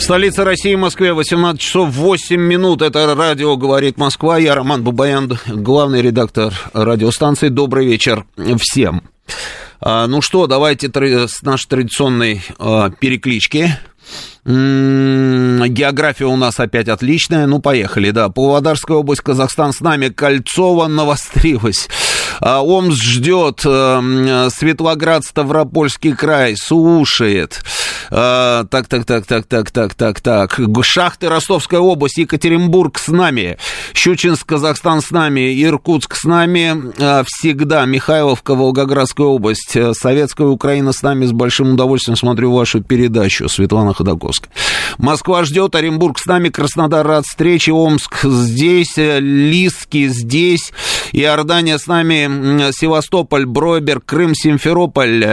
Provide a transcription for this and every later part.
В столице России, Москве, 18 часов 8 минут. Это радио «Говорит Москва». Я Роман Бабаян, главный редактор радиостанции. Добрый вечер всем. А, ну что, давайте с нашей традиционной а, переклички. М-м, география у нас опять отличная. Ну, поехали, да. Павлодарская область, Казахстан с нами. Кольцово навострилась. А Омск ждет, э, Светлоград, Ставропольский край слушает. А, так, так, так, так, так, так, так, так. Шахты Ростовская область, Екатеринбург с нами. Щучинск, Казахстан с нами. Иркутск с нами. А, всегда. Михайловка, Волгоградская область. Э, Советская Украина с нами. С большим удовольствием смотрю вашу передачу. Светлана Ходоковская. Москва ждет, Оренбург с нами, Краснодар рад встрече, Омск здесь, э, Лиски здесь, Иордания с нами, Севастополь, Бройбер, Крым, Симферополь.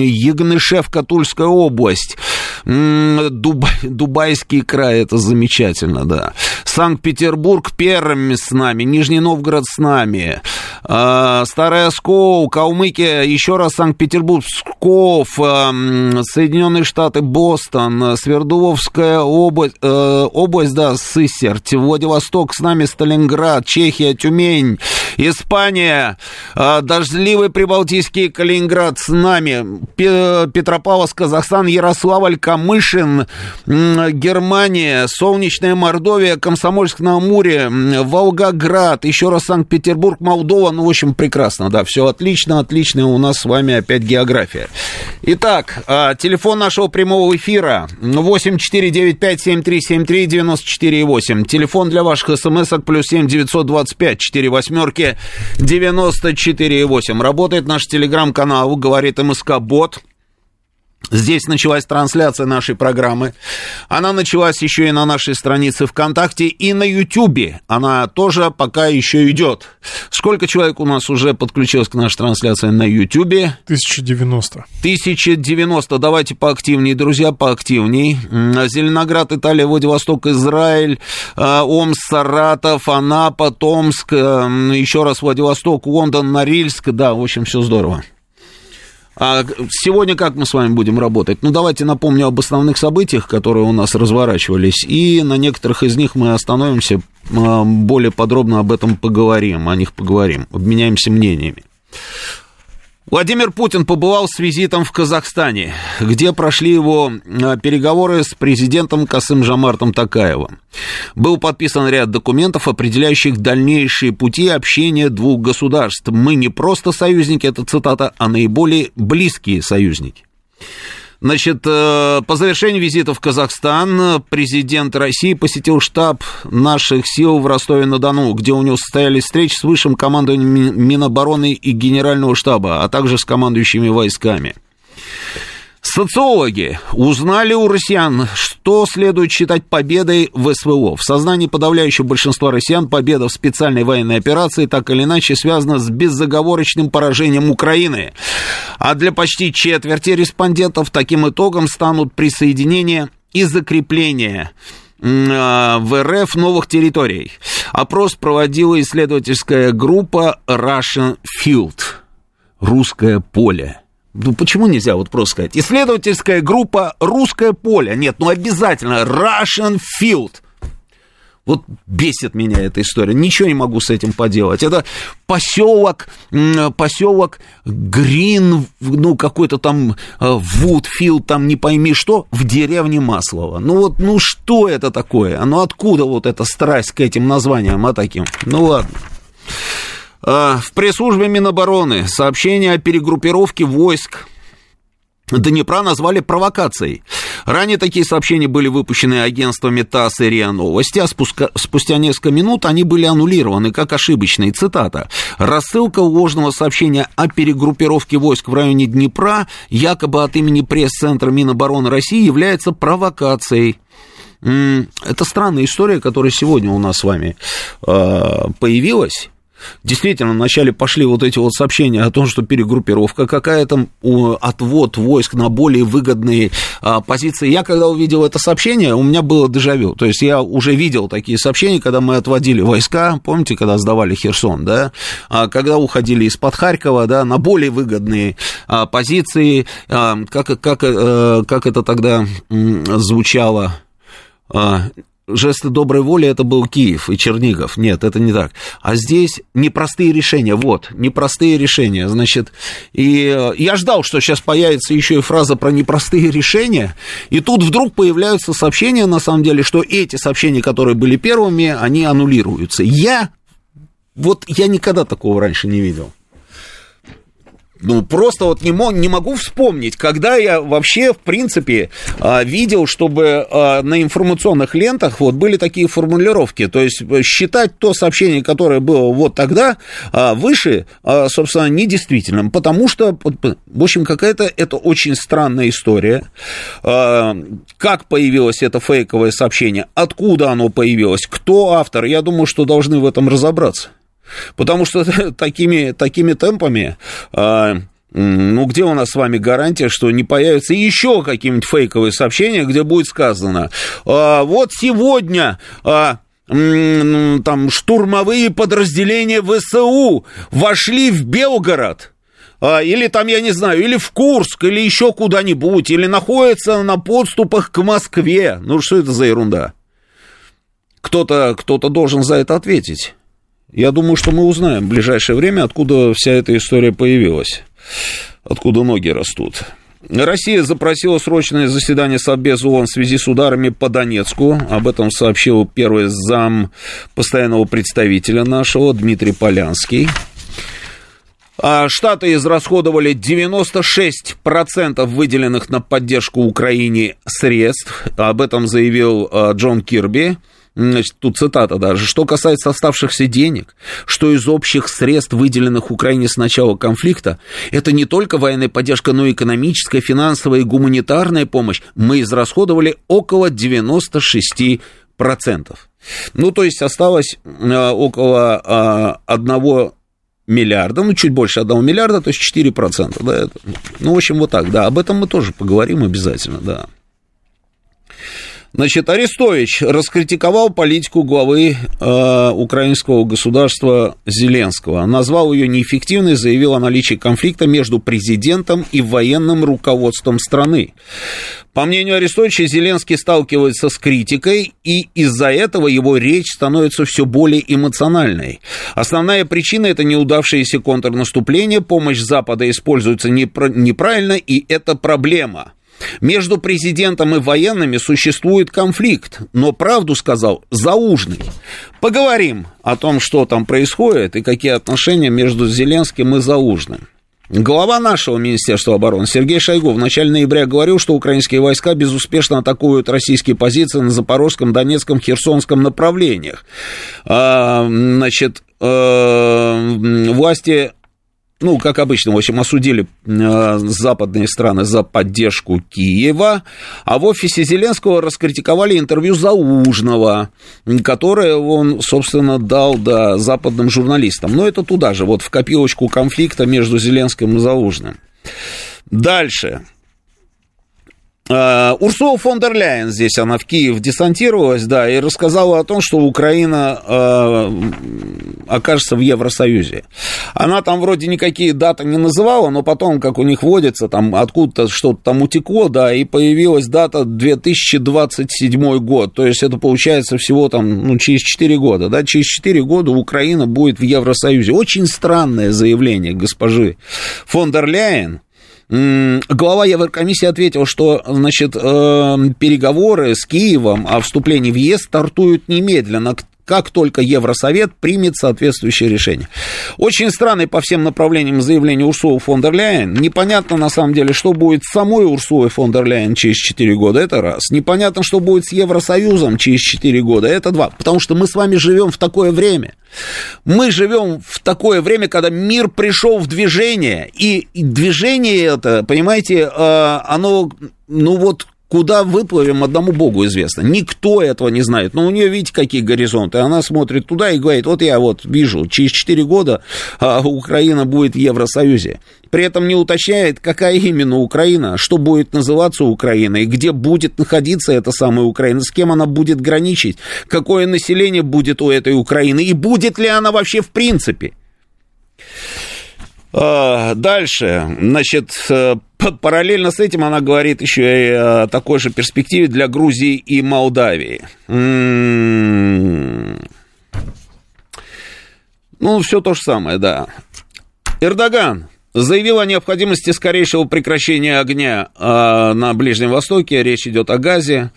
Ягнышевка, Тульская область область. Дубай, Дубайский край, это замечательно, да. Санкт-Петербург, Пермь с нами, Нижний Новгород с нами, а, Старая Оскол, Калмыкия, еще раз Санкт-Петербург, Псков, а, Соединенные Штаты, Бостон, Свердловская область, э, область, да, Сысерть, Владивосток с нами, Сталинград, Чехия, Тюмень, Испания, а, дождливый Прибалтийский Калининград с нами, Петропавловск, Казахстан, Ярославль, Камышин, Германия, солнечная Мордовия, Комсомольск на Амуре, Волгоград, еще раз Санкт-Петербург, Молдова. Ну, в общем, прекрасно, да, все отлично, отлично. У нас с вами опять география. Итак, а, телефон нашего прямого эфира 8495-7373-94,8. Телефон для ваших смс-ок плюс 7 925 4 восьмерки 94,8. Работает наш телеграм-канал, говорит МСК Бот. Здесь началась трансляция нашей программы. Она началась еще и на нашей странице ВКонтакте и на Ютубе. Она тоже пока еще идет. Сколько человек у нас уже подключилось к нашей трансляции на Ютубе? 1090. 1090. Давайте поактивнее, друзья, поактивнее. Зеленоград, Италия, Владивосток, Израиль, э, Омск, Саратов, Анапа, Томск, еще раз Владивосток, Лондон, Норильск. Да, в общем, все здорово. А сегодня как мы с вами будем работать? Ну, давайте напомню об основных событиях, которые у нас разворачивались, и на некоторых из них мы остановимся, а, более подробно об этом поговорим, о них поговорим, обменяемся мнениями. Владимир Путин побывал с визитом в Казахстане, где прошли его а, переговоры с президентом Касым Жамартом Такаевым. Был подписан ряд документов, определяющих дальнейшие пути общения двух государств. Мы не просто союзники, это цитата, а наиболее близкие союзники. Значит, э, по завершении визита в Казахстан президент России посетил штаб наших сил в Ростове-на-Дону, где у него состоялись встречи с высшим командованием Минобороны и Генерального штаба, а также с командующими войсками. Социологи узнали у россиян, что следует считать победой в СВО. В сознании подавляющего большинства россиян победа в специальной военной операции так или иначе связана с беззаговорочным поражением Украины. А для почти четверти респондентов таким итогом станут присоединение и закрепление а, в РФ новых территорий. Опрос проводила исследовательская группа Russian Field, русское поле. Ну, почему нельзя вот просто сказать? Исследовательская группа «Русское поле». Нет, ну обязательно «Russian Field». Вот бесит меня эта история. Ничего не могу с этим поделать. Это поселок, поселок Грин, ну, какой-то там Вудфилд, там не пойми что, в деревне Маслова. Ну вот, ну что это такое? Ну откуда вот эта страсть к этим названиям, а таким? Ну ладно. А, в пресс-службе Минобороны сообщение о перегруппировке войск Днепра назвали провокацией. Ранее такие сообщения были выпущены агентствами ТАСС и РИА Новости, а спуска, спустя несколько минут они были аннулированы как ошибочные. Цитата. «Рассылка ложного сообщения о перегруппировке войск в районе Днепра якобы от имени пресс-центра Минобороны России является провокацией». Это странная история, которая сегодня у нас с вами а, появилась. Действительно, вначале пошли вот эти вот сообщения о том, что перегруппировка какая-то, отвод войск на более выгодные а, позиции. Я когда увидел это сообщение, у меня было дежавю. То есть я уже видел такие сообщения, когда мы отводили войска, помните, когда сдавали Херсон, да, а, когда уходили из-под Харькова, да, на более выгодные а, позиции, а, как, как, а, как это тогда звучало, а, жесты доброй воли это был Киев и Чернигов. Нет, это не так. А здесь непростые решения. Вот, непростые решения. Значит, и э, я ждал, что сейчас появится еще и фраза про непростые решения. И тут вдруг появляются сообщения, на самом деле, что эти сообщения, которые были первыми, они аннулируются. Я, вот я никогда такого раньше не видел. Ну, просто вот не, мог, не могу вспомнить, когда я вообще, в принципе, а, видел, чтобы а, на информационных лентах вот были такие формулировки. То есть э, считать то сообщение, которое было вот тогда, а, выше, собственно, недействительным. Потому что, в общем, какая-то это очень странная история. Как появилось это фейковое сообщение, откуда оно появилось, кто автор, я думаю, что должны в этом разобраться. Потому что такими, такими темпами а, ну, где у нас с вами гарантия, что не появятся еще какие-нибудь фейковые сообщения, где будет сказано, а, вот сегодня а, там штурмовые подразделения ВСУ вошли в Белгород, или там, я не знаю, или в Курск, или еще куда-нибудь, или находятся на подступах к Москве. Ну, что это за ерунда? Кто-то кто должен за это ответить. Я думаю, что мы узнаем в ближайшее время, откуда вся эта история появилась, откуда ноги растут. Россия запросила срочное заседание Совбеза ООН в связи с ударами по Донецку. Об этом сообщил первый зам постоянного представителя нашего Дмитрий Полянский. А Штаты израсходовали 96% выделенных на поддержку Украине средств. Об этом заявил а, Джон Кирби. Значит, тут цитата даже. Что касается оставшихся денег, что из общих средств, выделенных Украине с начала конфликта, это не только военная поддержка, но и экономическая, финансовая и гуманитарная помощь. Мы израсходовали около 96%. Ну, то есть осталось э, около э, 1 миллиарда, ну, чуть больше 1 миллиарда, то есть 4%. Да, ну, в общем, вот так, да, об этом мы тоже поговорим обязательно, да. Значит, Арестович раскритиковал политику главы э, украинского государства Зеленского. Назвал ее неэффективной, заявил о наличии конфликта между президентом и военным руководством страны. По мнению Арестовича, Зеленский сталкивается с критикой, и из-за этого его речь становится все более эмоциональной. Основная причина – это неудавшееся контрнаступление, помощь Запада используется неправильно, и это проблема – между президентом и военными существует конфликт, но правду сказал Заужный. Поговорим о том, что там происходит и какие отношения между Зеленским и Заужным. Глава нашего Министерства обороны Сергей Шойгу в начале ноября говорил, что украинские войска безуспешно атакуют российские позиции на Запорожском, Донецком, Херсонском направлениях. А, значит, э, власти ну, как обычно, в общем, осудили э, западные страны за поддержку Киева, а в офисе Зеленского раскритиковали интервью Заужного, которое он, собственно, дал да, западным журналистам. Но это туда же, вот в копилочку конфликта между Зеленским и Заужным. Дальше. Uh, Урсула фон дер Ляйен здесь, она в Киев десантировалась, да, и рассказала о том, что Украина uh, окажется в Евросоюзе. Она там вроде никакие даты не называла, но потом, как у них водится, там откуда-то что-то там утекло, да, и появилась дата 2027 год, то есть это получается всего там, ну, через 4 года, да, через 4 года Украина будет в Евросоюзе. Очень странное заявление госпожи фон дер Ляйен, Глава Еврокомиссии ответил, что значит, э, переговоры с Киевом о вступлении в ЕС стартуют немедленно. Как только Евросовет примет соответствующее решение. Очень странное по всем направлениям заявление Урсулы фон дер Ляйен. Непонятно, на самом деле, что будет с самой Урсулой фон дер Ляйен через 4 года, это раз. Непонятно, что будет с Евросоюзом через 4 года, это два. Потому что мы с вами живем в такое время. Мы живем в такое время, когда мир пришел в движение, и движение это, понимаете, э, оно, ну вот, Куда выплывем, одному Богу известно. Никто этого не знает. Но у нее, видите, какие горизонты. Она смотрит туда и говорит, вот я вот вижу, через 4 года а, Украина будет в Евросоюзе. При этом не уточняет, какая именно Украина, что будет называться Украиной, где будет находиться эта самая Украина, с кем она будет граничить, какое население будет у этой Украины и будет ли она вообще в принципе. А, дальше, значит, э, параллельно с этим она говорит еще и о такой же перспективе для Грузии и Молдавии. Ну, все то же самое, да. Эрдоган заявил о необходимости скорейшего прекращения огня э, на Ближнем Востоке. Речь идет о Газе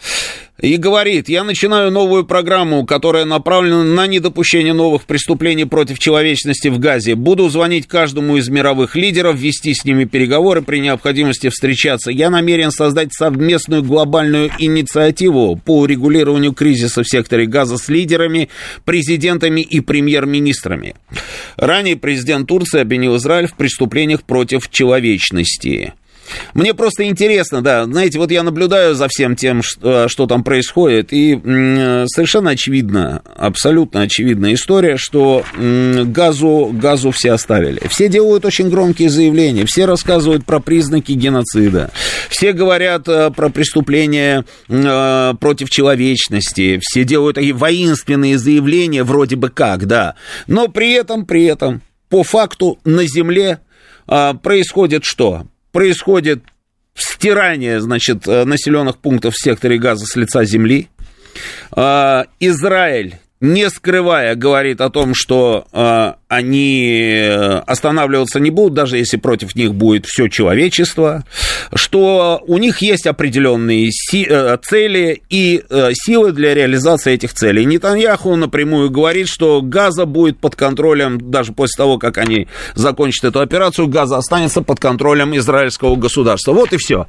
и говорит, я начинаю новую программу, которая направлена на недопущение новых преступлений против человечности в Газе. Буду звонить каждому из мировых лидеров, вести с ними переговоры, при необходимости встречаться. Я намерен создать совместную глобальную инициативу по урегулированию кризиса в секторе Газа с лидерами, президентами и премьер-министрами. Ранее президент Турции обвинил Израиль в преступлениях против человечности. Мне просто интересно, да, знаете, вот я наблюдаю за всем тем, что, что там происходит, и совершенно очевидно, абсолютно очевидная история, что газу, газу все оставили. Все делают очень громкие заявления, все рассказывают про признаки геноцида, все говорят э, про преступления э, против человечности, все делают такие воинственные заявления вроде бы как, да, но при этом, при этом, по факту на земле а, происходит что? Происходит стирание, значит, э, населенных пунктов в секторе газа с лица земли. А, Израиль не скрывая, говорит о том, что э, они останавливаться не будут, даже если против них будет все человечество, что у них есть определенные си- э, цели и э, силы для реализации этих целей. Нетаньяху напрямую говорит, что Газа будет под контролем, даже после того, как они закончат эту операцию, Газа останется под контролем израильского государства. Вот и все.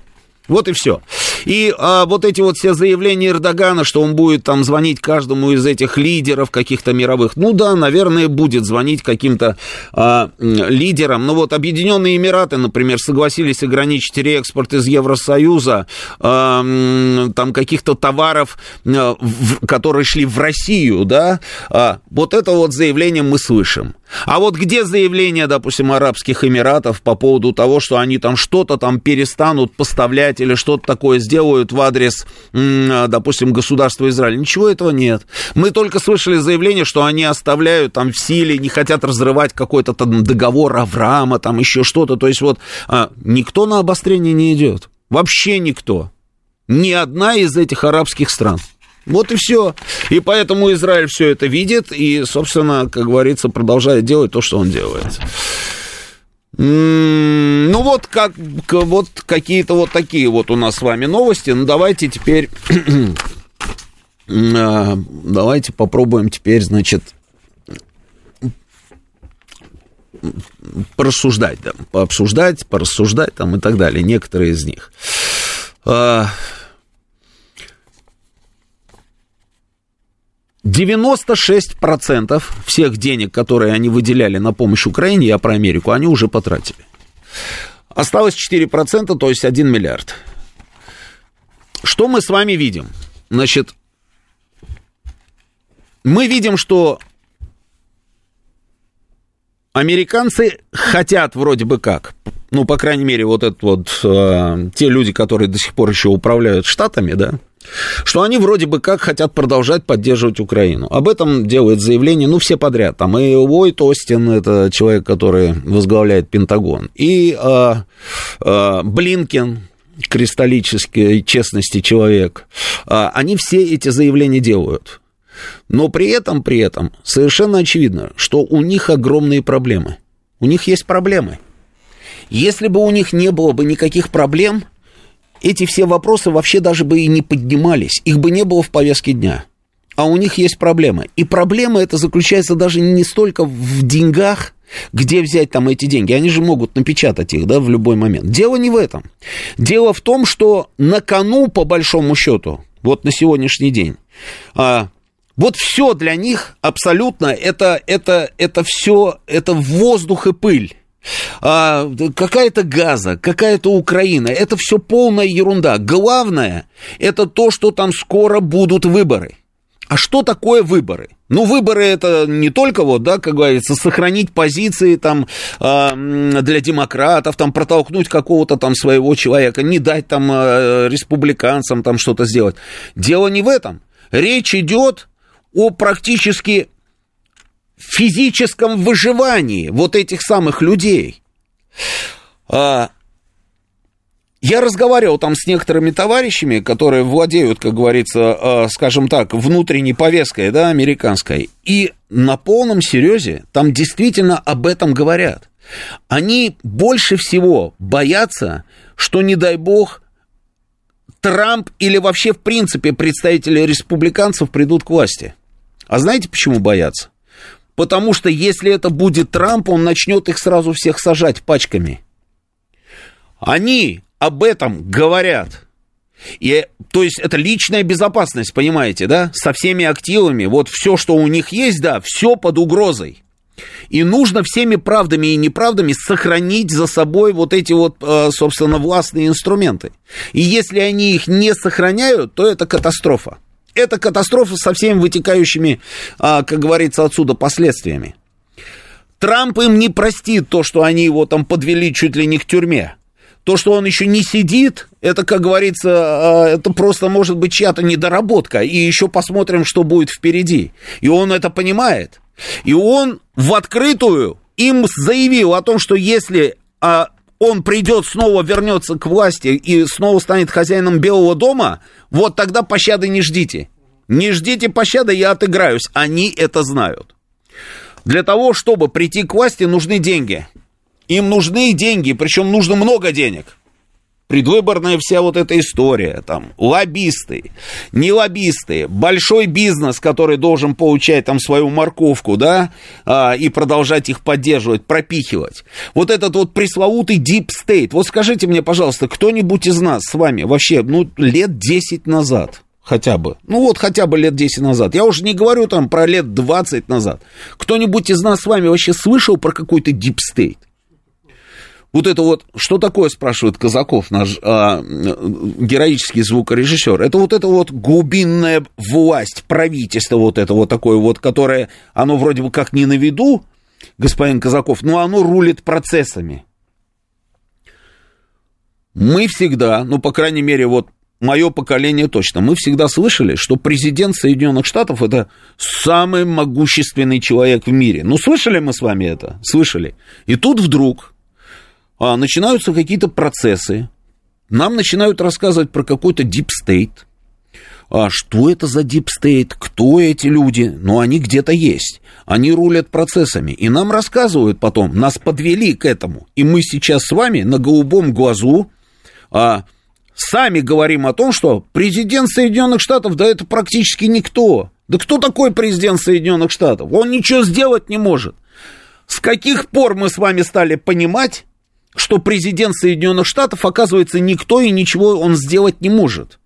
Вот и все. И а, вот эти вот все заявления Эрдогана, что он будет там звонить каждому из этих лидеров каких-то мировых, ну да, наверное, будет звонить каким-то а, лидерам. Но вот Объединенные Эмираты, например, согласились ограничить реэкспорт из Евросоюза а, там каких-то товаров, а, в, которые шли в Россию, да. А, вот это вот заявление мы слышим. А вот где заявление, допустим, Арабских Эмиратов по поводу того, что они там что-то там перестанут поставлять или что-то такое сделают в адрес, допустим, государства Израиль? Ничего этого нет. Мы только слышали заявление, что они оставляют там в силе, не хотят разрывать какой-то там договор Авраама, там еще что-то. То есть вот а, никто на обострение не идет. Вообще никто. Ни одна из этих арабских стран. Вот и все. И поэтому Израиль все это видит и, собственно, как говорится, продолжает делать то, что он делает. Ну вот как вот какие-то вот такие вот у нас с вами новости. Ну давайте теперь а, давайте попробуем теперь, значит, порассуждать, да, пообсуждать, порассуждать там и так далее. Некоторые из них. 96% всех денег, которые они выделяли на помощь Украине, я про Америку, они уже потратили. Осталось 4%, то есть 1 миллиард. Что мы с вами видим? Значит, мы видим, что американцы хотят вроде бы как, ну, по крайней мере, вот это вот, э, те люди, которые до сих пор еще управляют штатами, да, что они вроде бы как хотят продолжать поддерживать Украину. Об этом делает заявление, ну, все подряд. Там и Уойт Остин, это человек, который возглавляет Пентагон, и э, э, Блинкен, кристаллической честности человек, э, они все эти заявления делают. Но при этом, при этом совершенно очевидно, что у них огромные проблемы. У них есть проблемы. Если бы у них не было бы никаких проблем, эти все вопросы вообще даже бы и не поднимались, их бы не было в повестке дня. а у них есть проблемы. И проблема эта заключается даже не столько в деньгах, где взять там эти деньги? Они же могут напечатать их, да, в любой момент. Дело не в этом. Дело в том, что на кону, по большому счету, вот на сегодняшний день, а, вот все для них абсолютно, это, это, это все, это воздух и пыль. А, какая-то газа, какая-то Украина, это все полная ерунда. Главное, это то, что там скоро будут выборы. А что такое выборы? Ну, выборы это не только вот, да, как говорится, сохранить позиции там э, для демократов, там протолкнуть какого-то там своего человека, не дать там э, республиканцам там что-то сделать. Дело не в этом. Речь идет о практически физическом выживании вот этих самых людей. А, я разговаривал там с некоторыми товарищами, которые владеют, как говорится, э, скажем так, внутренней повесткой, да, американской, и на полном серьезе там действительно об этом говорят. Они больше всего боятся, что, не дай бог, Трамп или вообще, в принципе, представители республиканцев придут к власти. А знаете, почему боятся? Потому что если это будет Трамп, он начнет их сразу всех сажать пачками. Они об этом говорят. И, то есть это личная безопасность, понимаете, да, со всеми активами, вот все, что у них есть, да, все под угрозой. И нужно всеми правдами и неправдами сохранить за собой вот эти вот, э, собственно, властные инструменты. И если они их не сохраняют, то это катастрофа. Это катастрофа со всеми вытекающими, а, как говорится, отсюда последствиями. Трамп им не простит то, что они его там подвели чуть ли не к тюрьме. То, что он еще не сидит, это, как говорится, а, это просто может быть чья-то недоработка. И еще посмотрим, что будет впереди. И он это понимает. И он в открытую им заявил о том, что если а, он придет, снова вернется к власти и снова станет хозяином Белого дома, вот тогда пощады не ждите. Не ждите пощады, я отыграюсь. Они это знают. Для того, чтобы прийти к власти, нужны деньги. Им нужны деньги, причем нужно много денег. Предвыборная вся вот эта история, там, лоббисты, не лоббисты, большой бизнес, который должен получать там свою морковку, да, а, и продолжать их поддерживать, пропихивать. Вот этот вот пресловутый deep state. Вот скажите мне, пожалуйста, кто-нибудь из нас с вами вообще, ну, лет 10 назад, хотя бы. Ну вот хотя бы лет 10 назад. Я уже не говорю там про лет 20 назад. Кто-нибудь из нас с вами вообще слышал про какой-то deep state? Вот это вот, что такое, спрашивает Казаков, наш а, героический звукорежиссер? Это вот это вот глубинная власть, правительство вот это вот такое вот, которое, оно вроде бы как не на виду, господин Казаков, но оно рулит процессами. Мы всегда, ну, по крайней мере, вот мое поколение точно, мы всегда слышали, что президент Соединенных Штатов это самый могущественный человек в мире. Ну, слышали мы с вами это? Слышали. И тут вдруг начинаются какие-то процессы, нам начинают рассказывать про какой-то state, а что это за deep state, кто эти люди, но они где-то есть, они рулят процессами, и нам рассказывают потом, нас подвели к этому, и мы сейчас с вами на голубом глазу а, сами говорим о том, что президент Соединенных Штатов, да это практически никто, да кто такой президент Соединенных Штатов, он ничего сделать не может. С каких пор мы с вами стали понимать, что президент Соединенных Штатов, оказывается, никто и ничего он сделать не может.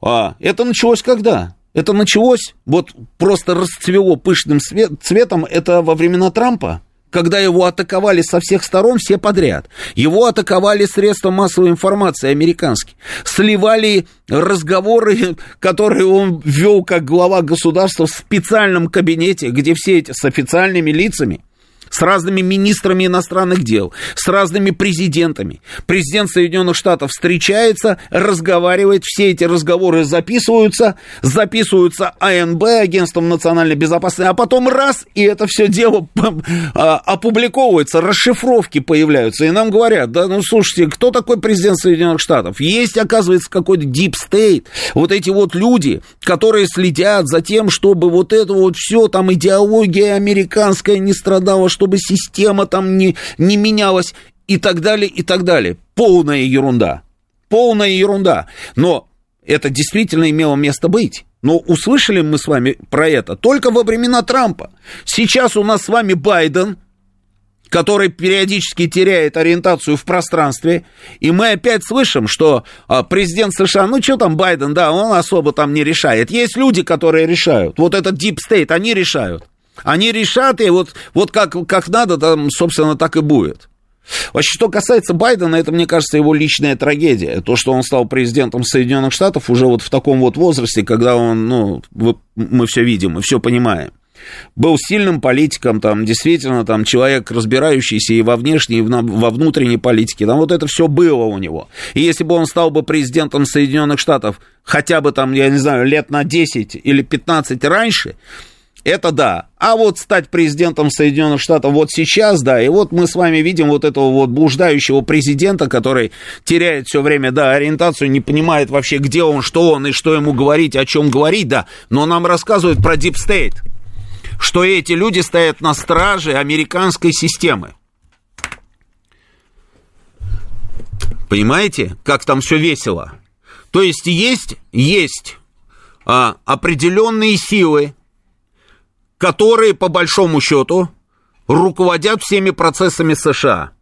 А это началось когда? Это началось, вот просто расцвело пышным цветом, это во времена Трампа, когда его атаковали со всех сторон все подряд. Его атаковали средства массовой информации американские. Сливали разговоры, которые он вел как глава государства в специальном кабинете, где все эти с официальными лицами с разными министрами иностранных дел, с разными президентами. Президент Соединенных Штатов встречается, разговаривает, все эти разговоры записываются, записываются АНБ, Агентством национальной безопасности, а потом раз, и это все дело а, опубликовывается, расшифровки появляются, и нам говорят, да, ну, слушайте, кто такой президент Соединенных Штатов? Есть, оказывается, какой-то deep state, вот эти вот люди, которые следят за тем, чтобы вот это вот все, там, идеология американская не страдала, чтобы система там не, не менялась и так далее, и так далее. Полная ерунда. Полная ерунда. Но это действительно имело место быть. Но услышали мы с вами про это только во времена Трампа. Сейчас у нас с вами Байден, который периодически теряет ориентацию в пространстве, и мы опять слышим, что а, президент США, ну что там Байден, да, он особо там не решает. Есть люди, которые решают. Вот этот Deep State, они решают. Они решат, и вот, вот как, как надо, там, собственно, так и будет. Вообще, что касается Байдена, это, мне кажется, его личная трагедия. То, что он стал президентом Соединенных Штатов уже вот в таком вот возрасте, когда он, ну, мы все видим, мы все понимаем был сильным политиком, там, действительно, там, человек, разбирающийся и во внешней, и во внутренней политике, там вот это все было у него. И если бы он стал бы президентом Соединенных Штатов хотя бы там, я не знаю, лет на 10 или 15 раньше, это да. А вот стать президентом Соединенных Штатов вот сейчас, да, и вот мы с вами видим вот этого вот блуждающего президента, который теряет все время, да, ориентацию, не понимает вообще, где он, что он и что ему говорить, о чем говорить, да, но нам рассказывают про Deep State что эти люди стоят на страже американской системы. Понимаете, как там все весело? То есть есть, есть а, определенные силы, которые по большому счету руководят всеми процессами США.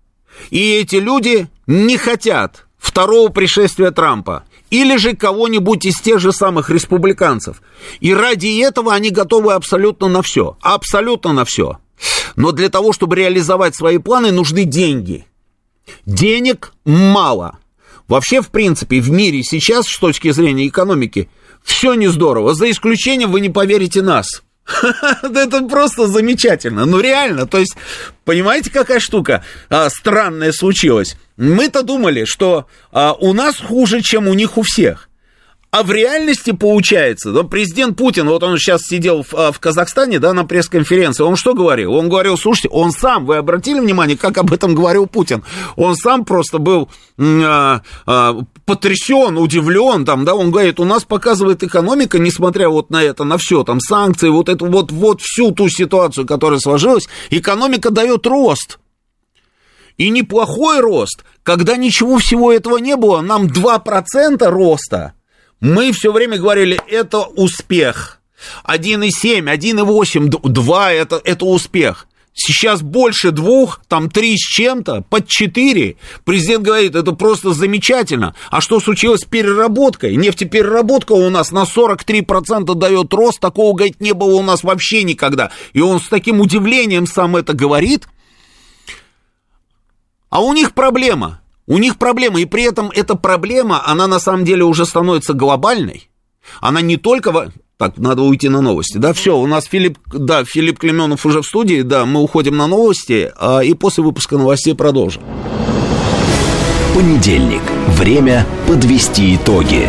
И эти люди не хотят второго пришествия Трампа или же кого-нибудь из тех же самых республиканцев. И ради этого они готовы абсолютно на все. Абсолютно на все. Но для того, чтобы реализовать свои планы, нужны деньги. Денег мало. Вообще, в принципе, в мире сейчас, с точки зрения экономики, все не здорово. За исключением, вы не поверите нас – Это просто замечательно. Ну, реально, то есть, понимаете, какая штука а, странная случилась? Мы-то думали, что а, у нас хуже, чем у них у всех. А в реальности получается, да, президент Путин, вот он сейчас сидел в, а, в Казахстане, да, на пресс-конференции, он что говорил? Он говорил, слушайте, он сам, вы обратили внимание, как об этом говорил Путин? Он сам просто был а, а, потрясен, удивлен, там, да, он говорит, у нас показывает экономика, несмотря вот на это, на все, там, санкции, вот эту вот, вот всю ту ситуацию, которая сложилась, экономика дает рост. И неплохой рост, когда ничего всего этого не было, нам 2% роста – мы все время говорили, это успех. 1,7, 1,8, 2 это, это успех. Сейчас больше двух, там три с чем-то, под четыре. Президент говорит, это просто замечательно. А что случилось с переработкой? Нефтепереработка у нас на 43% дает рост, такого, говорит, не было у нас вообще никогда. И он с таким удивлением сам это говорит. А у них проблема. У них проблема, и при этом эта проблема, она на самом деле уже становится глобальной. Она не только... Так, надо уйти на новости. Да, все, у нас Филипп, да, Филипп Клеменов уже в студии, да, мы уходим на новости, а, и после выпуска новостей продолжим. Понедельник. Время подвести итоги.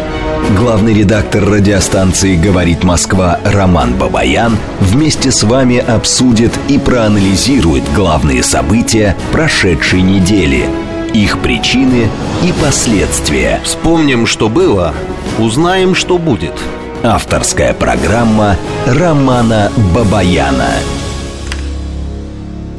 Главный редактор радиостанции «Говорит Москва» Роман Бабаян вместе с вами обсудит и проанализирует главные события прошедшей недели – их причины и последствия. Вспомним, что было, узнаем, что будет. Авторская программа Романа Бабаяна.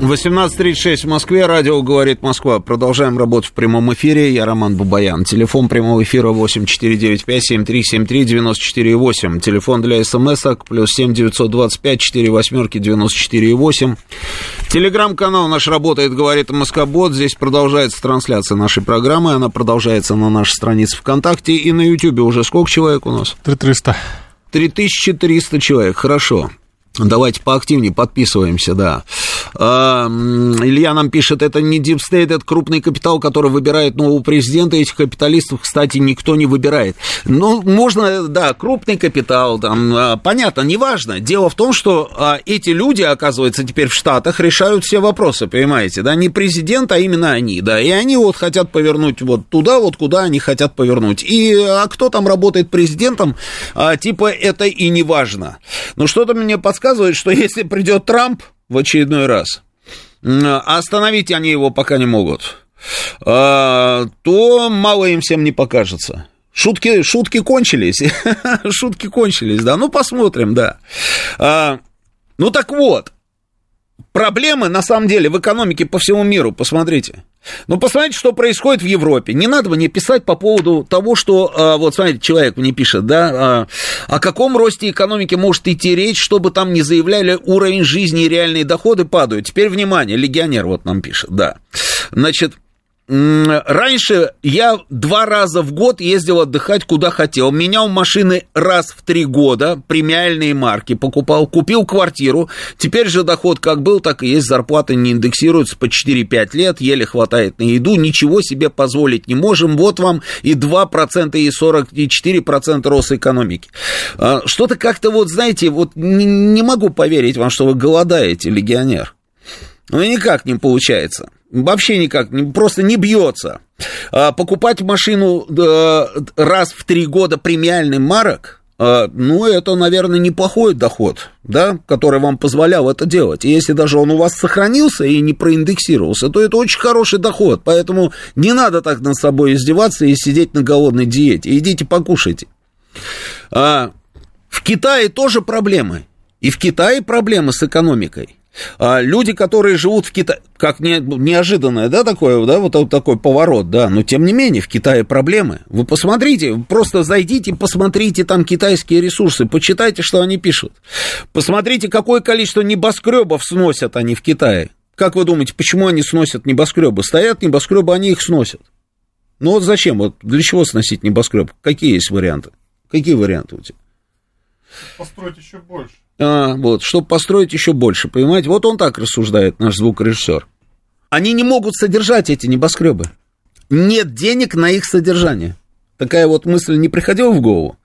18.36 в Москве, радио «Говорит Москва». Продолжаем работать в прямом эфире. Я Роман Бабаян. Телефон прямого эфира 8495-7373-94,8. Телефон для смс-ок плюс 7925 4 восьмерки 94,8. Телеграм-канал наш работает, говорит Москобот. Здесь продолжается трансляция нашей программы. Она продолжается на нашей странице ВКонтакте и на Ютьюбе. Уже сколько человек у нас? 3300. 3300 человек, хорошо. Давайте поактивнее подписываемся, да. А, Илья нам пишет, это не Deep State, это крупный капитал, который выбирает нового президента. Этих капиталистов, кстати, никто не выбирает. Ну, можно, да, крупный капитал, там, а, понятно, неважно. Дело в том, что а, эти люди, оказывается, теперь в Штатах решают все вопросы, понимаете, да, не президент, а именно они, да, и они вот хотят повернуть вот туда, вот куда они хотят повернуть. И а кто там работает президентом, а, типа, это и не важно. Но что-то мне подсказывает, что если придет Трамп, в очередной раз, остановить они его пока не могут, а, то мало им всем не покажется. Шутки, шутки кончились, шутки кончились, да, ну посмотрим, да. А, ну так вот, проблемы, на самом деле, в экономике по всему миру, посмотрите. Ну, посмотрите, что происходит в Европе. Не надо мне писать по поводу того, что, а, вот, смотрите, человек мне пишет, да, а, о каком росте экономики может идти речь, чтобы там не заявляли уровень жизни и реальные доходы падают. Теперь, внимание, легионер вот нам пишет, да. Значит, Раньше я два раза в год ездил отдыхать куда хотел. Менял машины раз в три года, премиальные марки покупал, купил квартиру. Теперь же доход как был, так и есть. Зарплаты не индексируются по 4-5 лет, еле хватает на еду. Ничего себе позволить не можем. Вот вам и 2%, и 40, и 4% рост экономики. Что-то как-то вот, знаете, вот не могу поверить вам, что вы голодаете, легионер. Ну, никак не получается. Вообще никак, просто не бьется. А, покупать машину раз в три года премиальный марок, а, ну, это, наверное, неплохой доход, да, который вам позволял это делать. И если даже он у вас сохранился и не проиндексировался, то это очень хороший доход. Поэтому не надо так над собой издеваться и сидеть на голодной диете. Идите покушайте. А, в Китае тоже проблемы. И в Китае проблемы с экономикой. А люди, которые живут в Китае, как не, неожиданное, да, такое, да, вот, вот такой поворот, да, но тем не менее в Китае проблемы. Вы посмотрите, просто зайдите, посмотрите там китайские ресурсы, почитайте, что они пишут. Посмотрите, какое количество небоскребов сносят они в Китае. Как вы думаете, почему они сносят небоскребы? Стоят небоскребы, они их сносят. Ну вот зачем? Вот для чего сносить небоскреб? Какие есть варианты? Какие варианты у тебя? Построить еще больше. А, вот, чтобы построить еще больше, понимаете? Вот он так рассуждает, наш звукорежиссер. Они не могут содержать эти небоскребы. Нет денег на их содержание. Такая вот мысль не приходила в голову?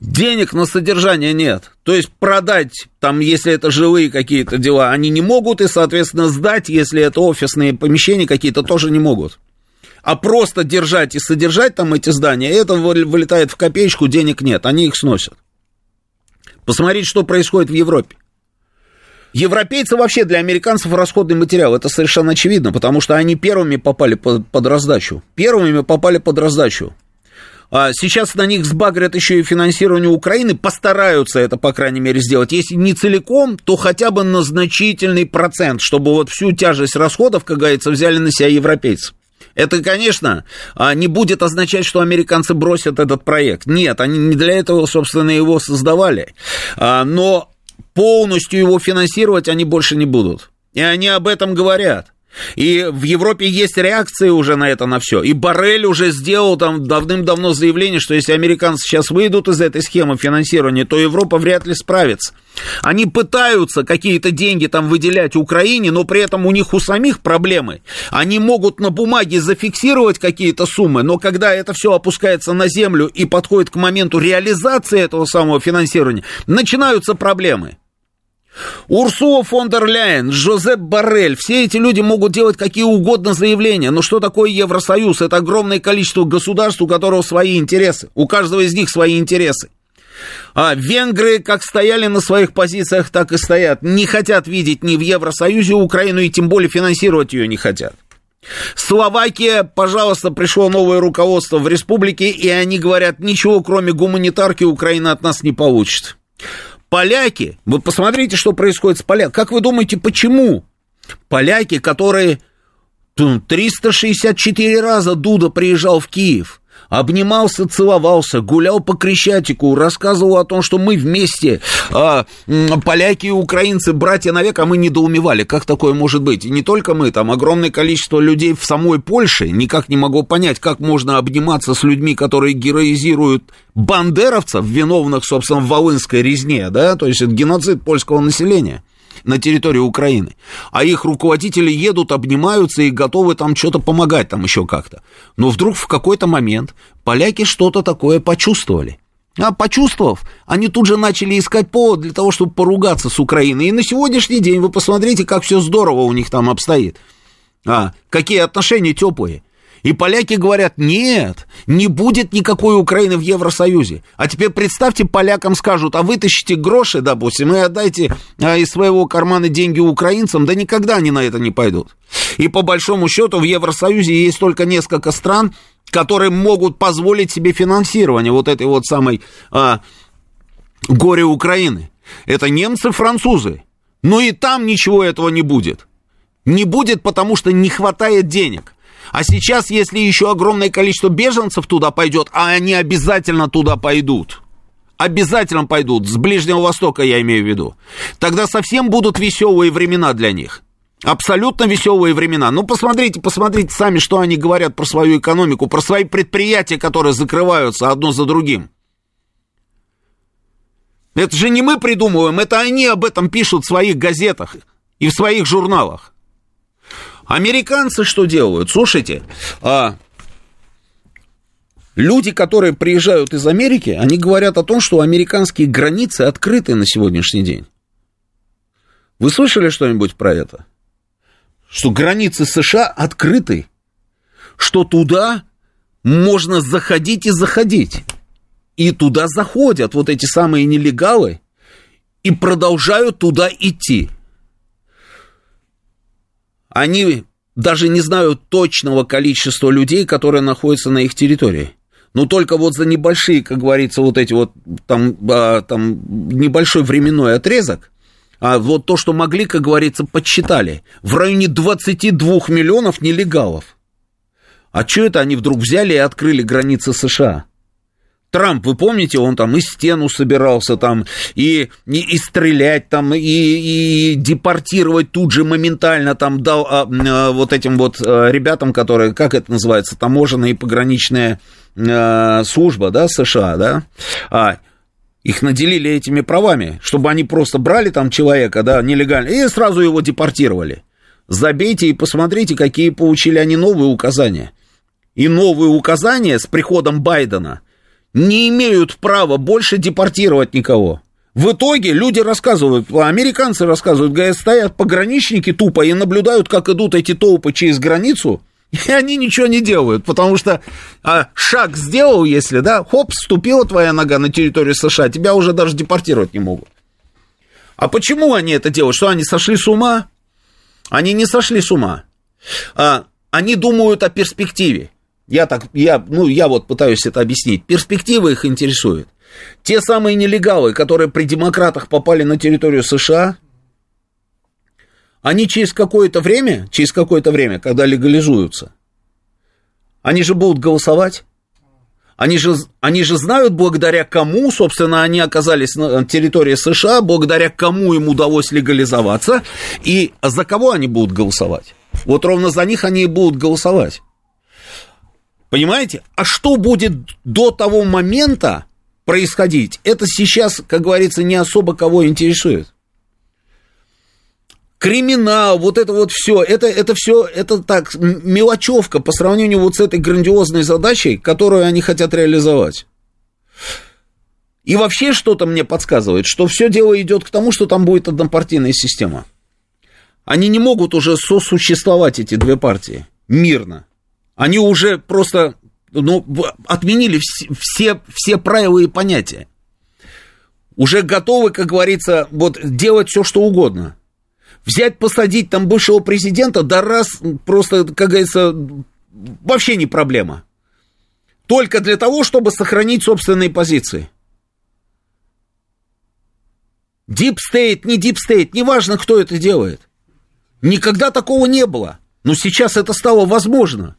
Денег на содержание нет. То есть продать, там, если это жилые какие-то дела, они не могут, и, соответственно, сдать, если это офисные помещения какие-то, тоже не могут. А просто держать и содержать там эти здания, это вылетает в копеечку, денег нет, они их сносят. Посмотрите, что происходит в Европе. Европейцы вообще для американцев расходный материал, это совершенно очевидно, потому что они первыми попали под, под раздачу. Первыми попали под раздачу. А сейчас на них сбагрят еще и финансирование Украины, постараются это, по крайней мере, сделать. Если не целиком, то хотя бы на значительный процент, чтобы вот всю тяжесть расходов, как говорится, взяли на себя европейцы. Это, конечно, а, не будет означать, что американцы бросят этот проект. Нет, они не для этого, собственно, его создавали. А, но полностью его финансировать они больше не будут. И они об этом говорят. И в Европе есть реакции уже на это, на все. И Барель уже сделал там давным-давно заявление, что если американцы сейчас выйдут из этой схемы финансирования, то Европа вряд ли справится. Они пытаются какие-то деньги там выделять Украине, но при этом у них у самих проблемы. Они могут на бумаге зафиксировать какие-то суммы, но когда это все опускается на землю и подходит к моменту реализации этого самого финансирования, начинаются проблемы. Урсула фон дер Ляйен, Жозеп Барель, все эти люди могут делать какие угодно заявления, но что такое Евросоюз? Это огромное количество государств, у которых свои интересы, у каждого из них свои интересы. А венгры как стояли на своих позициях, так и стоят. Не хотят видеть ни в Евросоюзе Украину, и тем более финансировать ее не хотят. Словакия, пожалуйста, пришло новое руководство в республике, и они говорят, ничего кроме гуманитарки Украина от нас не получит. Поляки, вы посмотрите, что происходит с поляками. Как вы думаете, почему? Поляки, которые 364 раза Дуда приезжал в Киев, обнимался, целовался, гулял по Крещатику, рассказывал о том, что мы вместе, а, поляки и украинцы, братья навек, а мы недоумевали, как такое может быть. И не только мы, там огромное количество людей в самой Польше, никак не могу понять, как можно обниматься с людьми, которые героизируют бандеровцев, виновных, собственно, в Волынской резне, да, то есть это геноцид польского населения на территории Украины, а их руководители едут, обнимаются и готовы там что-то помогать там еще как-то. Но вдруг в какой-то момент поляки что-то такое почувствовали. А почувствовав, они тут же начали искать повод для того, чтобы поругаться с Украиной. И на сегодняшний день вы посмотрите, как все здорово у них там обстоит. А, какие отношения теплые. И поляки говорят, нет, не будет никакой Украины в Евросоюзе. А теперь представьте, полякам скажут, а вытащите гроши, допустим, и отдайте а, из своего кармана деньги украинцам, да никогда они на это не пойдут. И по большому счету в Евросоюзе есть только несколько стран, которые могут позволить себе финансирование вот этой вот самой а, горе Украины. Это немцы, французы. Но и там ничего этого не будет. Не будет, потому что не хватает денег. А сейчас, если еще огромное количество беженцев туда пойдет, а они обязательно туда пойдут, обязательно пойдут, с Ближнего Востока я имею в виду, тогда совсем будут веселые времена для них. Абсолютно веселые времена. Ну, посмотрите, посмотрите сами, что они говорят про свою экономику, про свои предприятия, которые закрываются одно за другим. Это же не мы придумываем, это они об этом пишут в своих газетах и в своих журналах. Американцы что делают? Слушайте, а, люди, которые приезжают из Америки, они говорят о том, что американские границы открыты на сегодняшний день. Вы слышали что-нибудь про это? Что границы США открыты, что туда можно заходить и заходить. И туда заходят вот эти самые нелегалы и продолжают туда идти. Они даже не знают точного количества людей, которые находятся на их территории. Но только вот за небольшие, как говорится, вот эти вот там, а, там небольшой временной отрезок, а вот то, что могли, как говорится, подсчитали, в районе 22 миллионов нелегалов. А что это они вдруг взяли и открыли границы США? Трамп, вы помните, он там и стену собирался там, и, и, и стрелять там, и, и депортировать тут же моментально там дал а, а, вот этим вот а, ребятам, которые, как это называется, таможенная и пограничная а, служба, да, США, да, а, их наделили этими правами, чтобы они просто брали там человека, да, нелегально, и сразу его депортировали. Забейте и посмотрите, какие получили они новые указания. И новые указания с приходом Байдена – не имеют права больше депортировать никого. В итоге люди рассказывают, американцы рассказывают, говорят, стоят пограничники тупо и наблюдают, как идут эти толпы через границу, и они ничего не делают, потому что а, шаг сделал, если, да, хоп, ступила твоя нога на территорию США, тебя уже даже депортировать не могут. А почему они это делают? Что они сошли с ума? Они не сошли с ума. А, они думают о перспективе. Я так, я, ну, я вот пытаюсь это объяснить. Перспективы их интересуют. Те самые нелегалы, которые при демократах попали на территорию США, они через какое-то время, через какое-то время, когда легализуются, они же будут голосовать. Они же, они же знают, благодаря кому, собственно, они оказались на территории США, благодаря кому им удалось легализоваться, и за кого они будут голосовать. Вот ровно за них они и будут голосовать. Понимаете? А что будет до того момента происходить, это сейчас, как говорится, не особо кого интересует. Криминал, вот это вот все, это, это все, это так, мелочевка по сравнению вот с этой грандиозной задачей, которую они хотят реализовать. И вообще что-то мне подсказывает, что все дело идет к тому, что там будет однопартийная система. Они не могут уже сосуществовать, эти две партии, мирно. Они уже просто ну, отменили все, все правила и понятия. Уже готовы, как говорится, вот делать все, что угодно. Взять, посадить там бывшего президента, да раз, просто, как говорится, вообще не проблема. Только для того, чтобы сохранить собственные позиции. Deep State, не Deep State, неважно, кто это делает. Никогда такого не было. Но сейчас это стало возможно.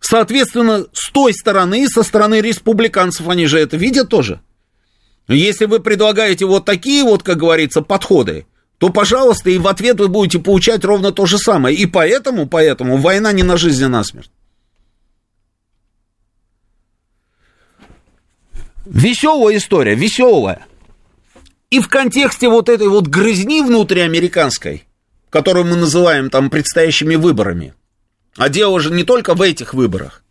Соответственно, с той стороны, со стороны республиканцев, они же это видят тоже. Если вы предлагаете вот такие вот, как говорится, подходы, то, пожалуйста, и в ответ вы будете получать ровно то же самое. И поэтому, поэтому война не на жизнь, а на смерть. Веселая история, веселая. И в контексте вот этой вот грызни внутриамериканской, которую мы называем там предстоящими выборами – а дело же не только в этих выборах.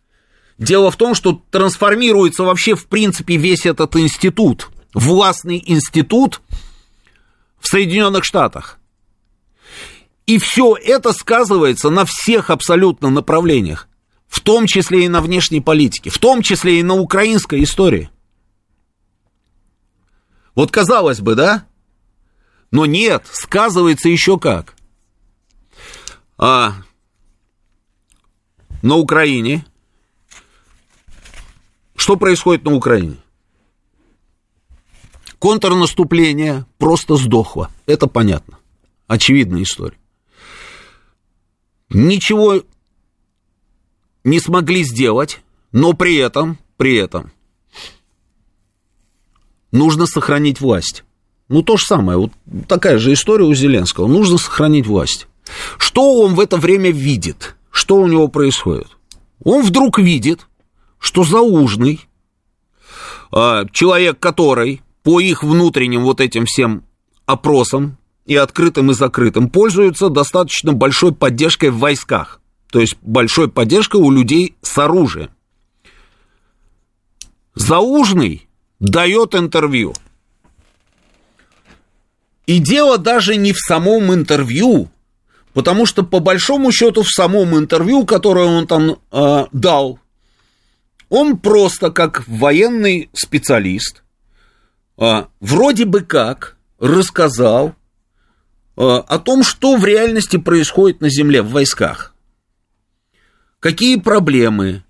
Дело в том, что трансформируется вообще в принципе весь этот институт, властный институт в Соединенных Штатах. И все это сказывается на всех абсолютно направлениях, в том числе и на внешней политике, в том числе и на украинской истории. Вот казалось бы, да? Но нет, сказывается еще как. А, на Украине. Что происходит на Украине? контрнаступление просто сдохло. Это понятно. Очевидная история. Ничего не смогли сделать, но при этом, при этом нужно сохранить власть. Ну, то же самое, вот такая же история у Зеленского. Нужно сохранить власть. Что он в это время видит? Что у него происходит? Он вдруг видит, что Заужный, а, человек, который по их внутренним вот этим всем опросам, и открытым, и закрытым, пользуются достаточно большой поддержкой в войсках. То есть большой поддержкой у людей с оружием. Заужный дает интервью. И дело даже не в самом интервью, потому что по большому счету в самом интервью, которое он там э, дал, он просто как военный специалист, э, вроде бы как рассказал э, о том, что в реальности происходит на земле в войсках. Какие проблемы,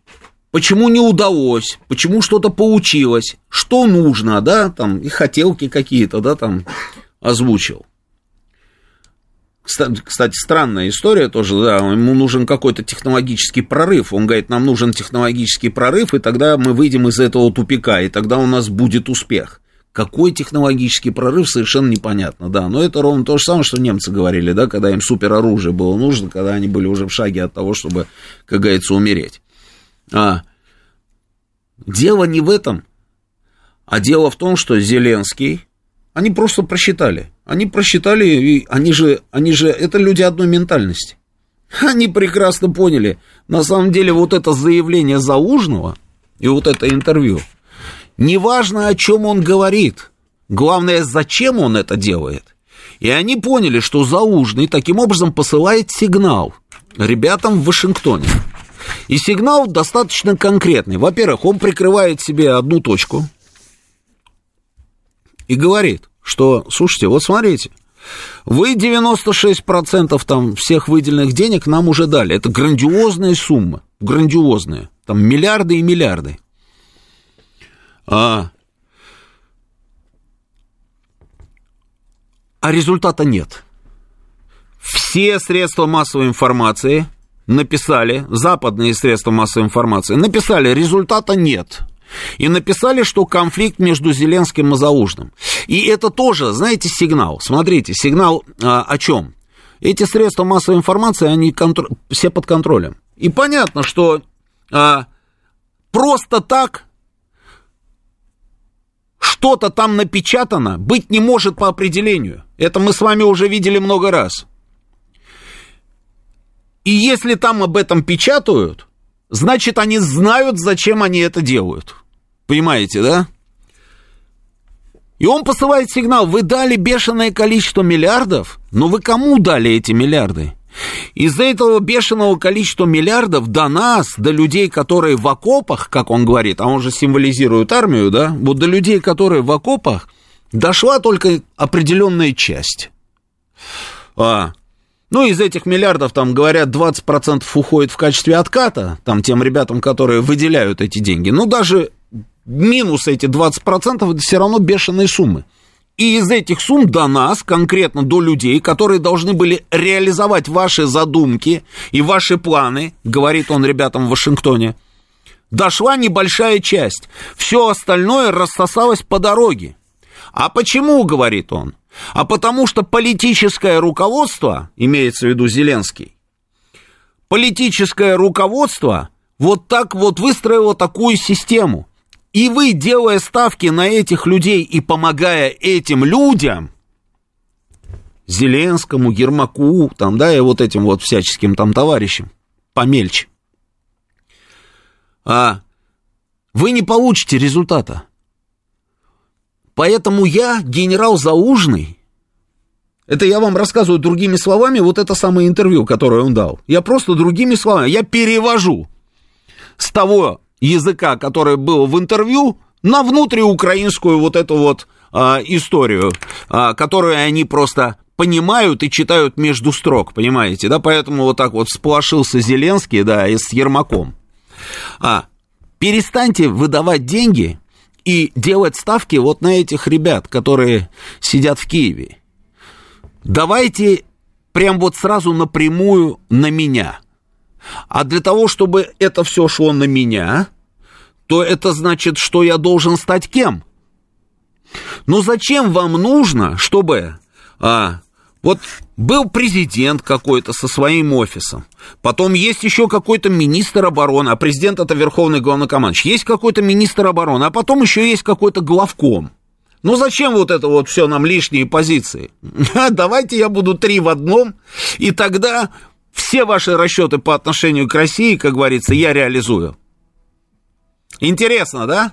почему не удалось, почему что-то получилось, что нужно, да, там, и хотелки какие-то, да, там, озвучил. Кстати, странная история тоже, да, ему нужен какой-то технологический прорыв. Он говорит, нам нужен технологический прорыв, и тогда мы выйдем из этого тупика, и тогда у нас будет успех. Какой технологический прорыв, совершенно непонятно, да. Но это ровно то же самое, что немцы говорили, да, когда им супероружие было нужно, когда они были уже в шаге от того, чтобы, как говорится, умереть. А, дело не в этом, а дело в том, что Зеленский, они просто просчитали. Они просчитали, и они же, они же, это люди одной ментальности. Они прекрасно поняли. На самом деле, вот это заявление Заужного и вот это интервью, неважно, о чем он говорит, главное, зачем он это делает. И они поняли, что Заужный таким образом посылает сигнал ребятам в Вашингтоне. И сигнал достаточно конкретный. Во-первых, он прикрывает себе одну точку и говорит, что, слушайте, вот смотрите, вы 96% там всех выделенных денег нам уже дали. Это грандиозные суммы, грандиозные. Там миллиарды и миллиарды. А, а результата нет. Все средства массовой информации написали, западные средства массовой информации написали, результата нет. И написали, что конфликт между Зеленским и Заужным. И это тоже, знаете, сигнал. Смотрите, сигнал а, о чем? Эти средства массовой информации, они контр... все под контролем. И понятно, что а, просто так что-то там напечатано быть не может по определению. Это мы с вами уже видели много раз. И если там об этом печатают, значит, они знают, зачем они это делают. Понимаете, да? И он посылает сигнал, вы дали бешеное количество миллиардов, но вы кому дали эти миллиарды? Из-за этого бешеного количества миллиардов до нас, до людей, которые в окопах, как он говорит, а он же символизирует армию, да, вот до людей, которые в окопах, дошла только определенная часть. А, ну, из этих миллиардов, там, говорят, 20% уходит в качестве отката, там, тем ребятам, которые выделяют эти деньги. Ну, даже минус эти 20%, это все равно бешеные суммы. И из этих сумм до нас, конкретно до людей, которые должны были реализовать ваши задумки и ваши планы, говорит он ребятам в Вашингтоне, дошла небольшая часть. Все остальное рассосалось по дороге. А почему, говорит он? а потому что политическое руководство, имеется в виду Зеленский, политическое руководство вот так вот выстроило такую систему. И вы, делая ставки на этих людей и помогая этим людям, Зеленскому, Ермаку, там, да, и вот этим вот всяческим там товарищам, помельче, а вы не получите результата. Поэтому я, генерал Заужный, это я вам рассказываю другими словами, вот это самое интервью, которое он дал. Я просто другими словами, я перевожу с того языка, который был в интервью, на внутриукраинскую вот эту вот а, историю, а, которую они просто понимают и читают между строк, понимаете, да, поэтому вот так вот сплошился Зеленский, да, и с Ермаком. А, перестаньте выдавать деньги и делать ставки вот на этих ребят, которые сидят в Киеве. Давайте прям вот сразу напрямую на меня. А для того, чтобы это все шло на меня, то это значит, что я должен стать кем? Ну зачем вам нужно, чтобы а, вот был президент какой-то со своим офисом, потом есть еще какой-то министр обороны, а президент это верховный главнокомандующий, есть какой-то министр обороны, а потом еще есть какой-то главком. Ну зачем вот это вот все нам лишние позиции? Давайте я буду три в одном, и тогда все ваши расчеты по отношению к России, как говорится, я реализую. Интересно, да?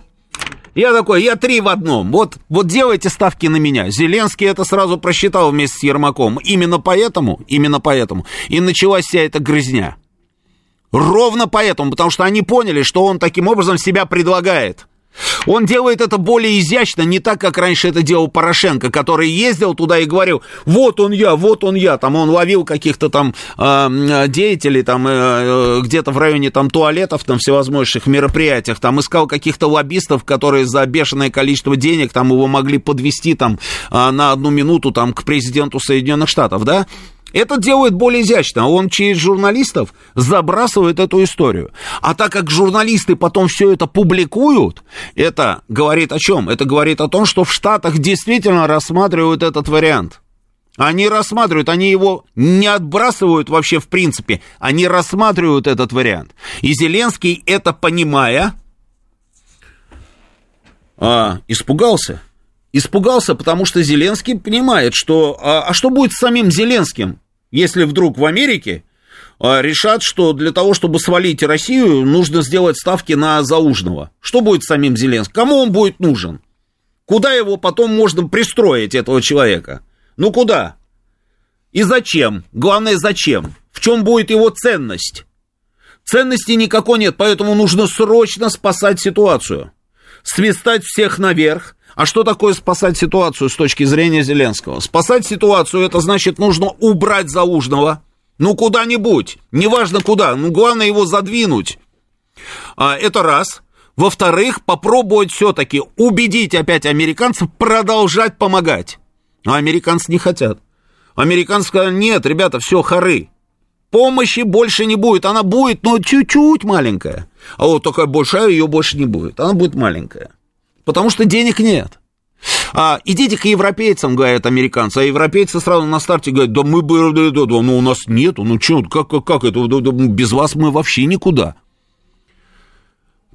Я такой, я три в одном. Вот, вот делайте ставки на меня. Зеленский это сразу просчитал вместе с Ермаком. Именно поэтому, именно поэтому и началась вся эта грызня. Ровно поэтому, потому что они поняли, что он таким образом себя предлагает. Он делает это более изящно, не так, как раньше это делал Порошенко, который ездил туда и говорил, вот он я, вот он я, там он ловил каких-то там э, деятелей, там э, э, где-то в районе там туалетов, там всевозможных мероприятиях, там искал каких-то лоббистов, которые за бешеное количество денег там его могли подвести там э, на одну минуту там к президенту Соединенных Штатов, да? Это делает более изящно. Он через журналистов забрасывает эту историю. А так как журналисты потом все это публикуют, это говорит о чем? Это говорит о том, что в Штатах действительно рассматривают этот вариант. Они рассматривают, они его не отбрасывают вообще в принципе, они рассматривают этот вариант. И Зеленский, это понимая, а, испугался. Испугался, потому что Зеленский понимает, что... А, а что будет с самим Зеленским, если вдруг в Америке а, решат, что для того, чтобы свалить Россию, нужно сделать ставки на Заужного? Что будет с самим Зеленским? Кому он будет нужен? Куда его потом можно пристроить, этого человека? Ну куда? И зачем? Главное, зачем? В чем будет его ценность? Ценности никакой нет, поэтому нужно срочно спасать ситуацию. Свистать всех наверх, а что такое спасать ситуацию с точки зрения Зеленского? Спасать ситуацию, это значит, нужно убрать Заужного, ну, куда-нибудь, неважно куда, ну, главное его задвинуть. А, это раз. Во-вторых, попробовать все-таки убедить опять американцев продолжать помогать. А американцы не хотят. Американцы сказали, нет, ребята, все, хоры. Помощи больше не будет. Она будет, но чуть-чуть маленькая. А вот такая большая, ее больше не будет. Она будет маленькая потому что денег нет. А, идите к европейцам, говорят американцы, а европейцы сразу на старте говорят, да мы бы, да, да, да, ну у нас нету, ну что, как, как, как это, да, да, без вас мы вообще никуда.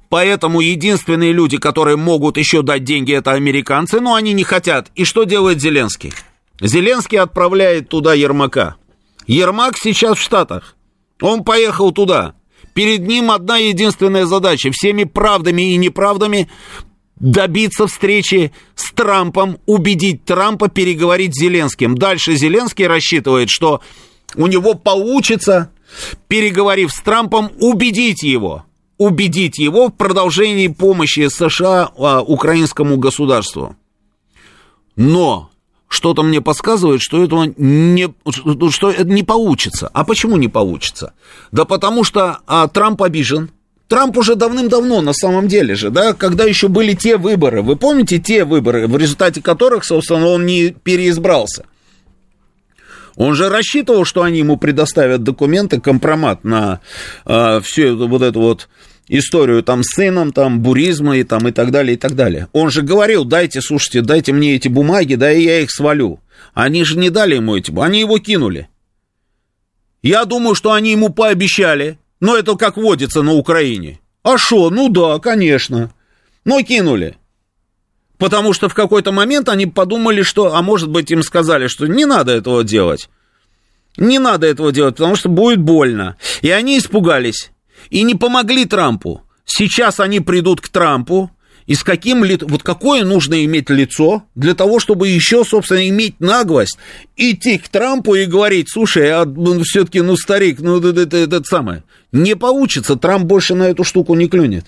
Поэтому единственные люди, которые могут еще дать деньги, это американцы, но они не хотят. И что делает Зеленский? Зеленский отправляет туда Ермака. Ермак сейчас в Штатах. Он поехал туда. Перед ним одна единственная задача. Всеми правдами и неправдами добиться встречи с Трампом, убедить Трампа переговорить с Зеленским. Дальше Зеленский рассчитывает, что у него получится, переговорив с Трампом, убедить его, убедить его в продолжении помощи США а, украинскому государству. Но что-то мне подсказывает, что этого не, что это не получится. А почему не получится? Да потому что а, Трамп обижен, Трамп уже давным-давно, на самом деле же, да, когда еще были те выборы, вы помните те выборы, в результате которых, собственно, он не переизбрался? Он же рассчитывал, что они ему предоставят документы, компромат на э, всю вот эту вот историю там с сыном, там, буризма и там и так далее, и так далее. Он же говорил, дайте, слушайте, дайте мне эти бумаги, да и я их свалю. Они же не дали ему эти, они его кинули. Я думаю, что они ему пообещали, но это как водится на Украине. А что? Ну да, конечно. Но кинули. Потому что в какой-то момент они подумали, что, а может быть, им сказали, что не надо этого делать. Не надо этого делать, потому что будет больно. И они испугались. И не помогли Трампу. Сейчас они придут к Трампу, и с каким ли, вот какое нужно иметь лицо для того, чтобы еще, собственно, иметь наглость идти к Трампу и говорить, слушай, а ну, все-таки, ну, старик, ну, это, это, это самое. Не получится, Трамп больше на эту штуку не клюнет.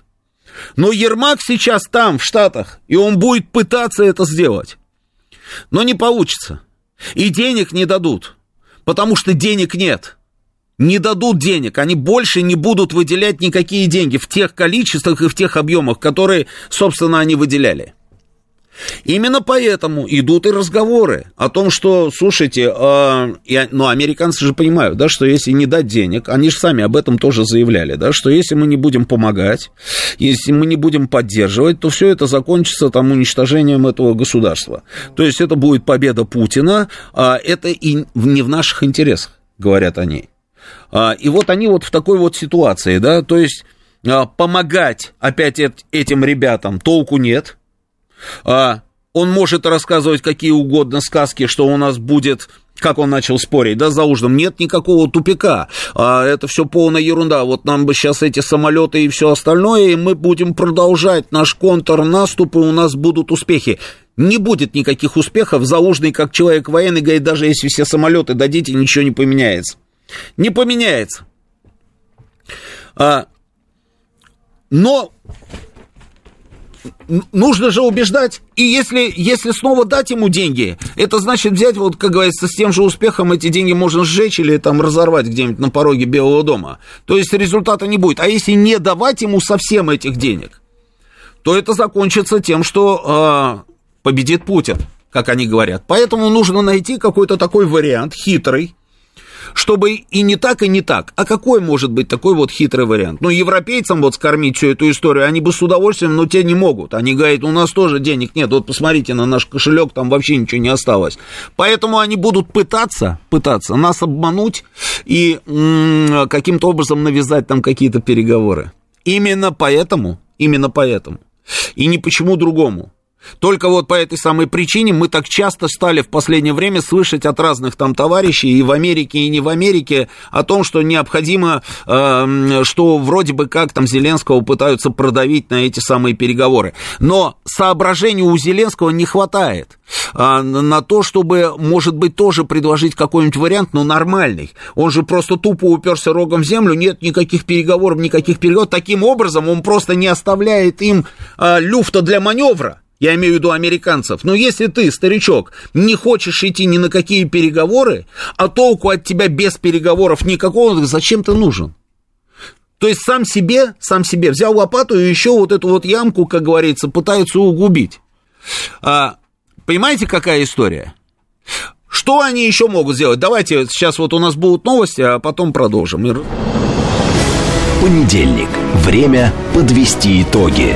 Но Ермак сейчас там, в Штатах, и он будет пытаться это сделать. Но не получится. И денег не дадут, потому что денег нет. Не дадут денег, они больше не будут выделять никакие деньги в тех количествах и в тех объемах, которые, собственно, они выделяли. Именно поэтому идут и разговоры о том, что, слушайте, э, и, ну, американцы же понимают, да, что если не дать денег, они же сами об этом тоже заявляли, да, что если мы не будем помогать, если мы не будем поддерживать, то все это закончится там уничтожением этого государства. То есть это будет победа Путина, а это и не в наших интересах, говорят они. А, и вот они вот в такой вот ситуации, да, то есть а, помогать опять этим ребятам толку нет. А, он может рассказывать какие угодно сказки, что у нас будет как он начал спорить, да, за ужином, нет никакого тупика, это все полная ерунда, вот нам бы сейчас эти самолеты и все остальное, и мы будем продолжать наш контрнаступ, и у нас будут успехи. Не будет никаких успехов, Заужный, как человек военный, говорит, даже если все самолеты дадите, ничего не поменяется не поменяется. А, но нужно же убеждать. И если, если снова дать ему деньги, это значит взять, вот, как говорится, с тем же успехом эти деньги можно сжечь или там разорвать где-нибудь на пороге Белого дома. То есть результата не будет. А если не давать ему совсем этих денег, то это закончится тем, что э, победит Путин, как они говорят. Поэтому нужно найти какой-то такой вариант хитрый, чтобы и не так, и не так. А какой может быть такой вот хитрый вариант? Ну, европейцам вот скормить всю эту историю, они бы с удовольствием, но те не могут. Они говорят, у нас тоже денег нет, вот посмотрите на наш кошелек, там вообще ничего не осталось. Поэтому они будут пытаться, пытаться нас обмануть и каким-то образом навязать там какие-то переговоры. Именно поэтому, именно поэтому. И ни почему другому. Только вот по этой самой причине мы так часто стали в последнее время слышать от разных там товарищей и в Америке, и не в Америке о том, что необходимо, э, что вроде бы как там Зеленского пытаются продавить на эти самые переговоры. Но соображений у Зеленского не хватает э, на то, чтобы, может быть, тоже предложить какой-нибудь вариант, но нормальный. Он же просто тупо уперся рогом в землю, нет никаких переговоров, никаких переговоров. Таким образом, он просто не оставляет им э, люфта для маневра. Я имею в виду американцев. Но если ты, старичок, не хочешь идти ни на какие переговоры, а толку от тебя без переговоров никакого, зачем ты нужен? То есть сам себе, сам себе взял лопату и еще вот эту вот ямку, как говорится, пытаются угубить. А, понимаете, какая история? Что они еще могут сделать? Давайте сейчас вот у нас будут новости, а потом продолжим. Понедельник. Время подвести итоги.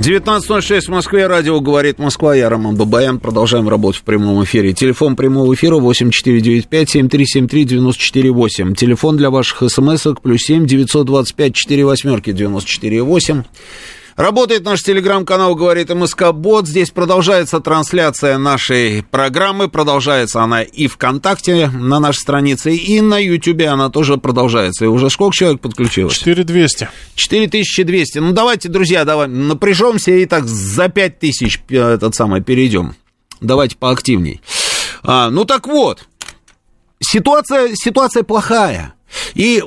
19.06 в Москве, радио «Говорит Москва», я Роман Бабаян, продолжаем работать в прямом эфире. Телефон прямого эфира 8495-7373-94-8. Телефон для ваших смс-ок плюс 7 925 4 восьмерки 94 8. Работает наш телеграм-канал «Говорит МСК Бот». Здесь продолжается трансляция нашей программы. Продолжается она и ВКонтакте на нашей странице, и на Ютубе она тоже продолжается. И уже сколько человек подключилось? 4200. 4200. Ну, давайте, друзья, давай напряжемся и так за 5000 э, этот самый перейдем. Давайте поактивней. А, ну, так вот. Ситуация, ситуация плохая. И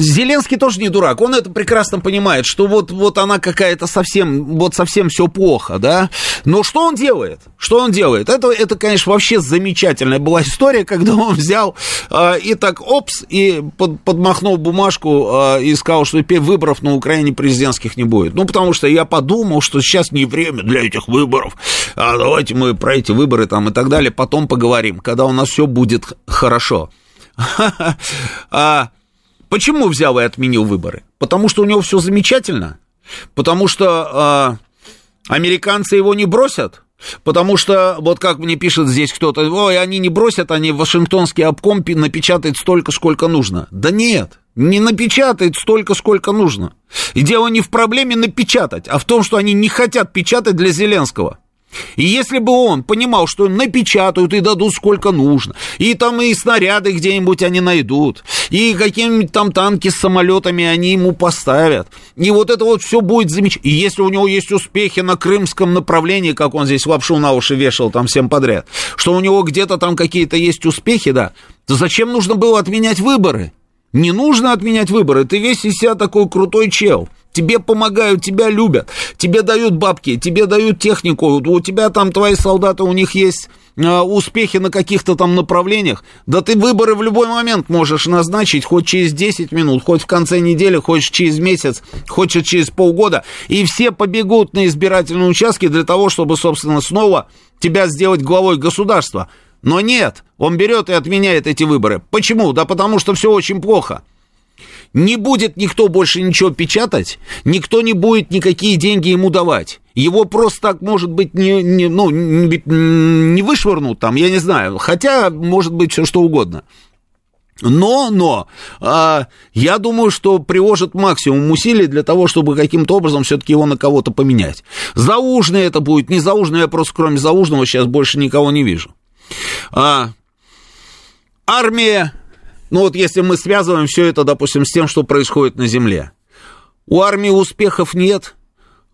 Зеленский тоже не дурак, он это прекрасно понимает, что вот, вот она какая-то совсем, вот совсем все плохо, да. Но что он делает? Что он делает? Это, это конечно, вообще замечательная была история, когда он взял э, и так, опс, и под, подмахнул бумажку э, и сказал, что теперь выборов на Украине президентских не будет. Ну, потому что я подумал, что сейчас не время для этих выборов, а давайте мы про эти выборы там и так далее потом поговорим, когда у нас все будет хорошо. А Почему взял и отменил выборы? Потому что у него все замечательно? Потому что э, американцы его не бросят? Потому что, вот как мне пишет здесь кто-то, ой, они не бросят, они в Вашингтонский обком напечатают столько, сколько нужно. Да нет, не напечатает столько, сколько нужно. И дело не в проблеме напечатать, а в том, что они не хотят печатать для Зеленского. И если бы он понимал, что напечатают и дадут сколько нужно, и там и снаряды где-нибудь они найдут, и какие-нибудь там танки с самолетами они ему поставят, и вот это вот все будет замечательно. И если у него есть успехи на крымском направлении, как он здесь лапшу на уши вешал там всем подряд, что у него где-то там какие-то есть успехи, да, то зачем нужно было отменять выборы? Не нужно отменять выборы, ты весь из себя такой крутой чел тебе помогают, тебя любят, тебе дают бабки, тебе дают технику, у тебя там твои солдаты, у них есть а, успехи на каких-то там направлениях, да ты выборы в любой момент можешь назначить, хоть через 10 минут, хоть в конце недели, хоть через месяц, хоть через полгода, и все побегут на избирательные участки для того, чтобы, собственно, снова тебя сделать главой государства. Но нет, он берет и отменяет эти выборы. Почему? Да потому что все очень плохо. Не будет никто больше ничего печатать, никто не будет никакие деньги ему давать. Его просто так, может быть, не, не, ну, не, не вышвырнут там, я не знаю. Хотя, может быть, все что угодно. Но, но, а, я думаю, что приложат максимум усилий для того, чтобы каким-то образом все-таки его на кого-то поменять. Заужный это будет, не заужный, я просто кроме заужного сейчас больше никого не вижу. А, армия ну вот если мы связываем все это, допустим, с тем, что происходит на Земле. У армии успехов нет,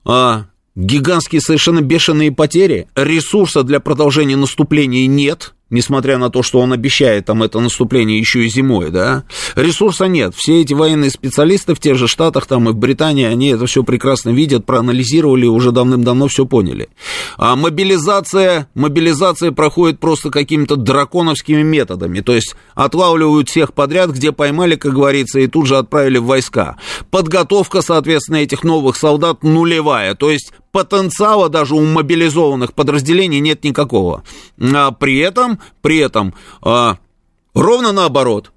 а гигантские совершенно бешеные потери, ресурса для продолжения наступления нет, несмотря на то, что он обещает там это наступление еще и зимой, да, ресурса нет. Все эти военные специалисты в тех же Штатах, там и в Британии, они это все прекрасно видят, проанализировали, уже давным-давно все поняли. А мобилизация, мобилизация проходит просто какими-то драконовскими методами, то есть отлавливают всех подряд, где поймали, как говорится, и тут же отправили в войска. Подготовка, соответственно, этих новых солдат нулевая, то есть потенциала даже у мобилизованных подразделений нет никакого. А при этом, при этом, а, ровно наоборот,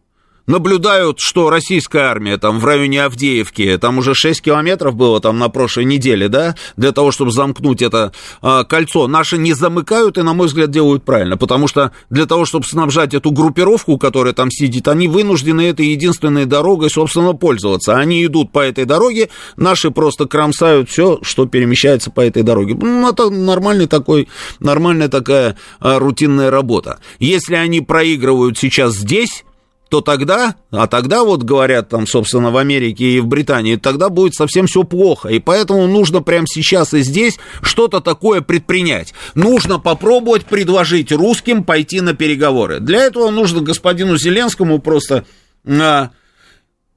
наблюдают, что российская армия там в районе Авдеевки, там уже 6 километров было там на прошлой неделе, да, для того, чтобы замкнуть это а, кольцо, наши не замыкают и, на мой взгляд, делают правильно, потому что для того, чтобы снабжать эту группировку, которая там сидит, они вынуждены этой единственной дорогой, собственно, пользоваться. Они идут по этой дороге, наши просто кромсают все, что перемещается по этой дороге. Ну, это нормальный такой, нормальная такая а, рутинная работа. Если они проигрывают сейчас здесь, то тогда, а тогда вот говорят там, собственно, в Америке и в Британии, тогда будет совсем все плохо. И поэтому нужно прямо сейчас и здесь что-то такое предпринять. Нужно попробовать предложить русским пойти на переговоры. Для этого нужно господину Зеленскому просто, а,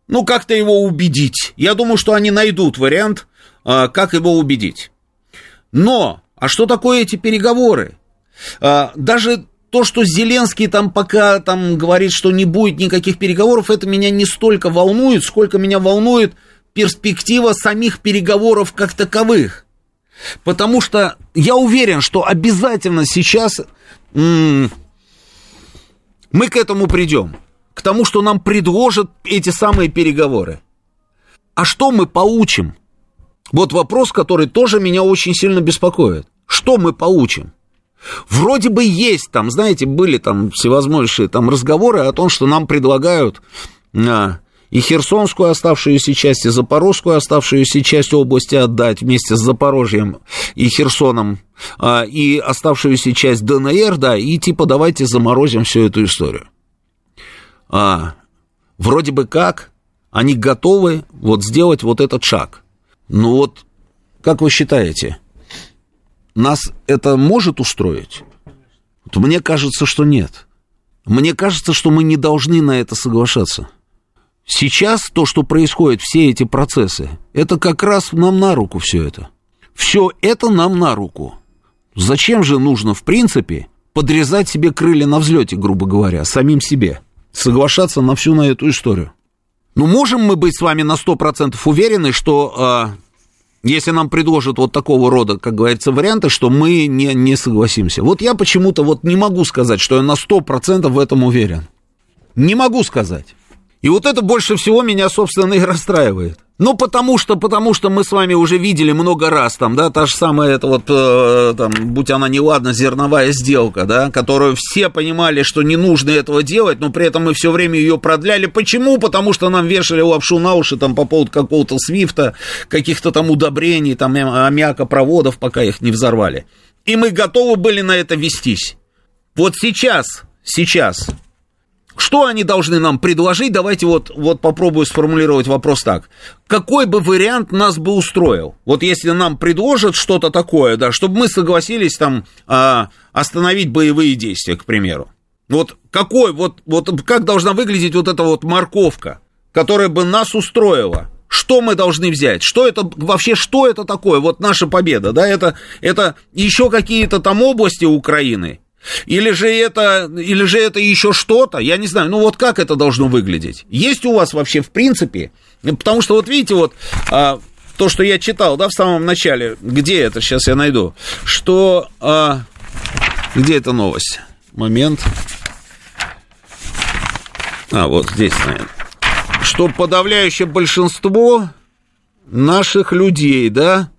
ну, как-то его убедить. Я думаю, что они найдут вариант, а, как его убедить. Но, а что такое эти переговоры? А, даже то, что Зеленский там пока там говорит, что не будет никаких переговоров, это меня не столько волнует, сколько меня волнует перспектива самих переговоров как таковых. Потому что я уверен, что обязательно сейчас м- мы к этому придем. К тому, что нам предложат эти самые переговоры. А что мы получим? Вот вопрос, который тоже меня очень сильно беспокоит. Что мы получим? Вроде бы есть там, знаете, были там всевозможные там разговоры о том, что нам предлагают а, и Херсонскую оставшуюся часть, и Запорожскую оставшуюся часть области отдать вместе с Запорожьем и Херсоном, а, и оставшуюся часть ДНР, да, и типа давайте заморозим всю эту историю. А, вроде бы как они готовы вот сделать вот этот шаг. Ну вот, как вы считаете, нас это может устроить? Мне кажется, что нет. Мне кажется, что мы не должны на это соглашаться. Сейчас то, что происходит, все эти процессы, это как раз нам на руку все это. Все это нам на руку. Зачем же нужно, в принципе, подрезать себе крылья на взлете, грубо говоря, самим себе? Соглашаться на всю на эту историю. Ну, можем мы быть с вами на 100% уверены, что э, если нам предложат вот такого рода, как говорится, варианты, что мы не, не согласимся. Вот я почему-то вот не могу сказать, что я на 100% в этом уверен. Не могу сказать. И вот это больше всего меня, собственно, и расстраивает. Ну, потому что, потому что мы с вами уже видели много раз, там, да, та же самая, это вот, э, там, будь она неладна, зерновая сделка, да, которую все понимали, что не нужно этого делать, но при этом мы все время ее продляли. Почему? Потому что нам вешали лапшу на уши, там, по поводу какого-то свифта, каких-то там удобрений, там, аммиака проводов, пока их не взорвали. И мы готовы были на это вестись. Вот сейчас, сейчас, что они должны нам предложить? Давайте вот, вот попробую сформулировать вопрос так. Какой бы вариант нас бы устроил? Вот если нам предложат что-то такое, да, чтобы мы согласились там а, остановить боевые действия, к примеру. Вот какой, вот, вот как должна выглядеть вот эта вот морковка, которая бы нас устроила? Что мы должны взять? Что это вообще, что это такое? Вот наша победа, да, это, это еще какие-то там области Украины, или же это, или же это еще что-то, я не знаю, ну вот как это должно выглядеть? Есть у вас вообще в принципе, потому что вот видите, вот а, то, что я читал, да, в самом начале, где это, сейчас я найду, что, а, где эта новость? Момент. А, вот здесь, наверное. Что подавляющее большинство наших людей, да,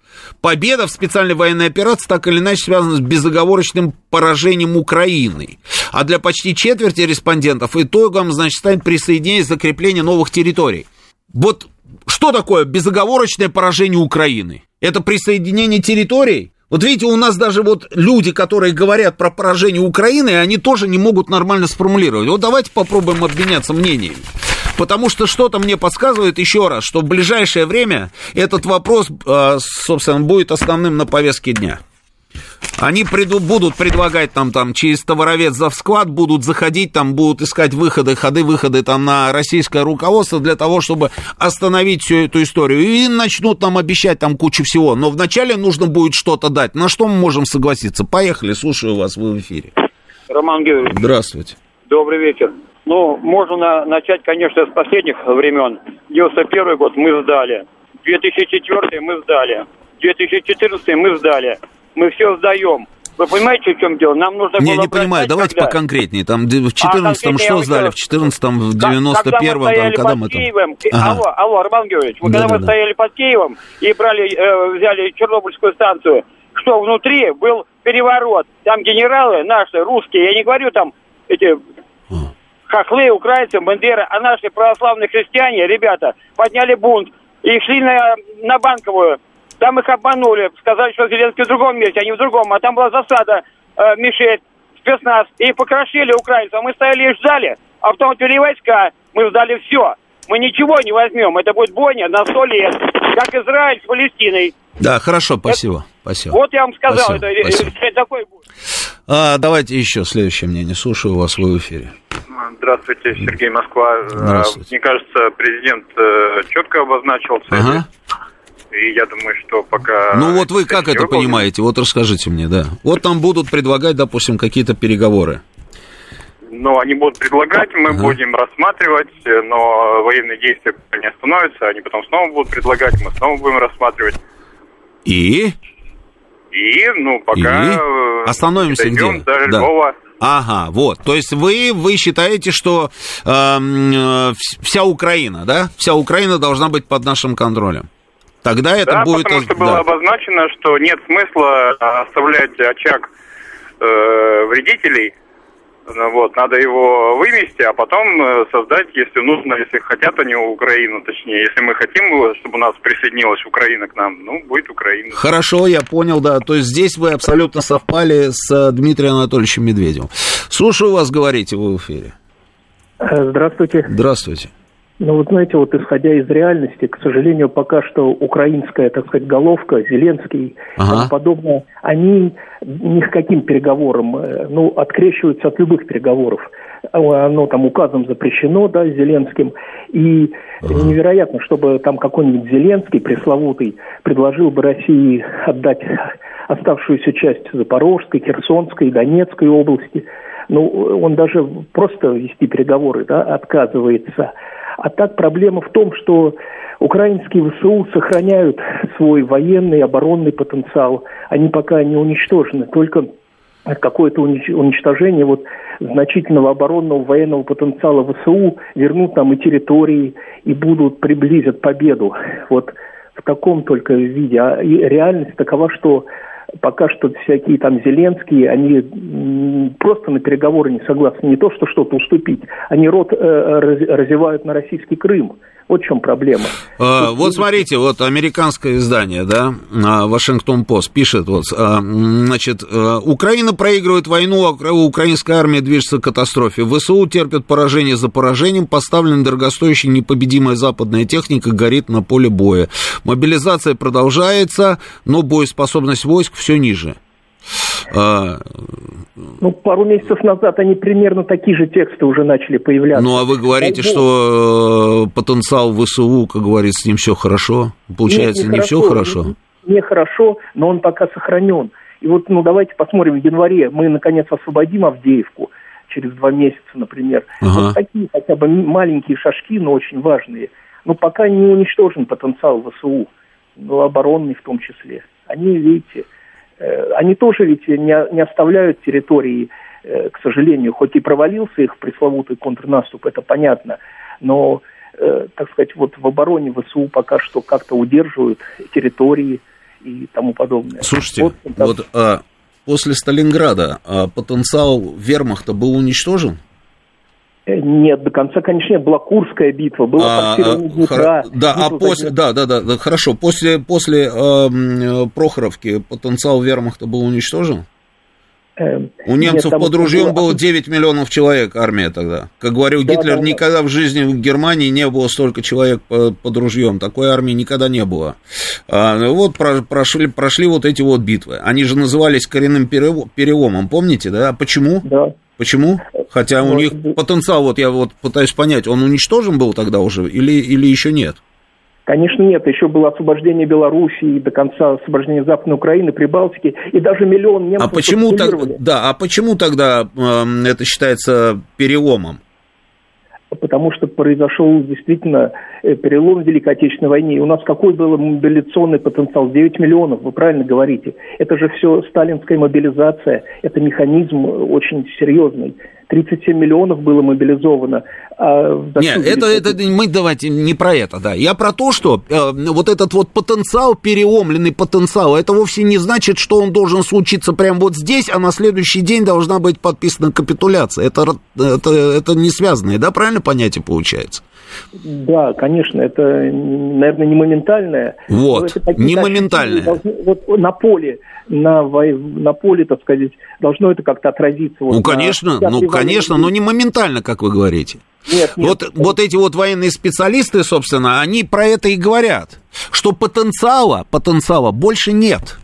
победа в специальной военной операции так или иначе связана с безоговорочным поражением Украины. А для почти четверти респондентов итогом, значит, станет присоединение и закрепление новых территорий. Вот что такое безоговорочное поражение Украины? Это присоединение территорий? Вот видите, у нас даже вот люди, которые говорят про поражение Украины, они тоже не могут нормально сформулировать. Вот давайте попробуем обменяться мнениями. Потому что что-то мне подсказывает еще раз, что в ближайшее время этот вопрос, а, собственно, будет основным на повестке дня. Они приду, будут предлагать там, там через товаровед за склад, будут заходить там, будут искать выходы, ходы, выходы там на российское руководство для того, чтобы остановить всю эту историю. И начнут нам обещать там кучу всего. Но вначале нужно будет что-то дать. На что мы можем согласиться? Поехали, слушаю вас, вы в эфире. Роман Георгиевич. Здравствуйте. Добрый вечер. Ну, можно на, начать, конечно, с последних времен. 91 год мы сдали. 2004 мы сдали. 2014 мы сдали. Мы все сдаем. Вы понимаете, в чем дело? Нам нужно Не, было не понимаю, давайте когда... поконкретнее. Там в 14-м А, что сдали, в 14-м, в Как- 91-м, когда там, мы стояли когда под мы там... Киевом, Ага. алло, алло, Роман Георгиевич, мы, когда Да-да-да. мы стояли под Киевом и брали, э, взяли Чернобыльскую станцию, что внутри был переворот. Там генералы наши, русские, я не говорю там эти А. хохлы, украинцы, бандеры, а наши православные христиане, ребята, подняли бунт и шли на, на Банковую. Там их обманули, сказали, что Зеленский в другом месте, а не в другом. А там была засада э, Мишель, спецназ. И их покрошили украинцев. А мы стояли и ждали. А потом отвели войска. Мы сдали все. Мы ничего не возьмем. Это будет бойня на сто лет. Как Израиль с Палестиной. Да, хорошо, спасибо, спасибо. Вот я вам сказал. Спасибо, это, спасибо. э, такой будет. А, давайте еще следующее мнение. Слушаю вас, вы в эфире. Здравствуйте, Сергей Москва. Здравствуйте. Мне кажется, президент э, четко обозначил цели. Ага. И я думаю, что пока... Ну вот вы как это понимаете? Вот расскажите мне, да. Вот там будут предлагать, допустим, какие-то переговоры. Ну, они будут предлагать, мы Ага. будем рассматривать, э, но военные действия не остановятся, они потом снова будут предлагать, мы снова будем рассматривать. И? И, ну, пока... И? э, Остановимся дойдем где? до Да. Ага, вот. То есть вы, вы считаете, что эм, э, вс- вся Украина, да? Вся Украина должна быть под нашим контролем. Тогда это да, будет... потому что да. было обозначено, что нет смысла а, оставлять очаг э, вредителей. Ну, Вот, надо его вывести, а потом э, создать, если нужно, если хотят они Украину, точнее, если мы хотим, э, чтобы у нас присоединилась Украина к нам, ну, будет Украина. Хорошо, я понял, да. То есть здесь вы абсолютно совпали с э, Дмитрием Анатольевичем Медведевым. Слушаю вас, говорите, вы в эфире. Э, Здравствуйте. Здравствуйте. Ну, вот знаете, вот исходя из реальности, к сожалению, пока что украинская, так сказать, головка, Зеленский Ага. и тому подобное, они ни к каким переговорам, э, ну, открещиваются от любых переговоров. Оно там указом запрещено, да, Зеленским. И невероятно, чтобы там какой-нибудь Зеленский, пресловутый, предложил бы России отдать оставшуюся часть Запорожской, Херсонской, Донецкой области. Ну, он даже просто вести переговоры да, отказывается. А так проблема в том, что украинские ВСУ сохраняют свой военный, оборонный потенциал. Они пока не уничтожены. Только какое-то унич- уничтожение вот значительного оборонного военного потенциала ВСУ вернут нам и территории, и будут приблизят победу. Вот в таком только виде. А реальность такова, что пока что всякие там Зеленские, они просто на переговоры не согласны. Не то, что что-то уступить, они рот э, разевают на российский Крым. Вот в чем проблема. А, вот смотрите, вот американское издание, да, Вашингтон Пост пишет, вот, а, значит, а, Украина проигрывает войну, а украинская армия движется к катастрофе. ВСУ терпят поражение за поражением, поставлена дорогостоящая непобедимая западная техника, горит на поле боя. Мобилизация продолжается, но боеспособность войск все ниже. А... Ну, пару месяцев назад они примерно такие же тексты уже начали появляться. Ну, а вы говорите, что э, потенциал ВСУ, как говорится, с ним все хорошо? Получается, Нет, не, не все хорошо? Не, не хорошо, но он пока сохранен. И вот, ну, давайте посмотрим, в январе мы, наконец, освободим Авдеевку через два месяца, например. Ага. Вот такие хотя бы маленькие шажки, но очень важные. Но пока не уничтожен потенциал ВСУ, ну, оборонный в том числе. Они, видите, они тоже ведь не, не оставляют территории, э, к сожалению, хоть и провалился их пресловутый контрнаступ, это понятно, но, э, так сказать, вот в обороне ВСУ пока что как-то удерживают территории и тому подобное. Слушайте, вот, вот а, после Сталинграда а, потенциал вермахта был уничтожен? Э, нет, до конца, конечно, нет. Была Курская битва, было а, Днепра. Да, а после, да, да, да, да, хорошо. После, после э, Прохоровки потенциал вермахта был уничтожен? Э, У немцев Нет, под ружьем было 9 миллионов человек, армия тогда. Как говорил да, Гитлер, да, никогда да. в жизни в Германии не было столько человек под ружьем. Такой армии никогда не было. А, ну вот прошли, прошли вот эти вот битвы. Они же назывались коренным переломом, помните, да? Почему? Да. Почему? Хотя у них потенциал, вот я вот пытаюсь понять, он уничтожен был тогда уже или, или еще нет? Конечно, нет. Еще было освобождение Белоруссии до конца освобождения Западной Украины, Прибалтики, и даже миллион немцев... А почему, так, да, а почему тогда э, это считается переломом? Потому что произошел действительно э, перелом в Великой Отечественной войне. И у нас какой был мобилизационный потенциал? 9 миллионов, вы правильно говорите. Это же все сталинская мобилизация, это механизм очень серьезный. 37 миллионов было мобилизовано. А Нет, это, это мы давайте не про это, да. Я про то, что э, вот этот вот потенциал, переломленный потенциал, это вовсе не значит, что он должен случиться прямо вот здесь, а на следующий день должна быть подписана капитуляция. Это, это, это не связанное, да, правильно понятие получается? Да, конечно, это, наверное, не моментальное. Вот, не моментальное. Должны, вот на поле, на, на поле, так сказать, должно это как-то отразиться. Вот ну, конечно, на, ну, конечно, но не моментально, как вы говорите. Нет, нет, вот, нет. вот эти вот военные специалисты, собственно, они про это и говорят, что потенциала, потенциала больше нет.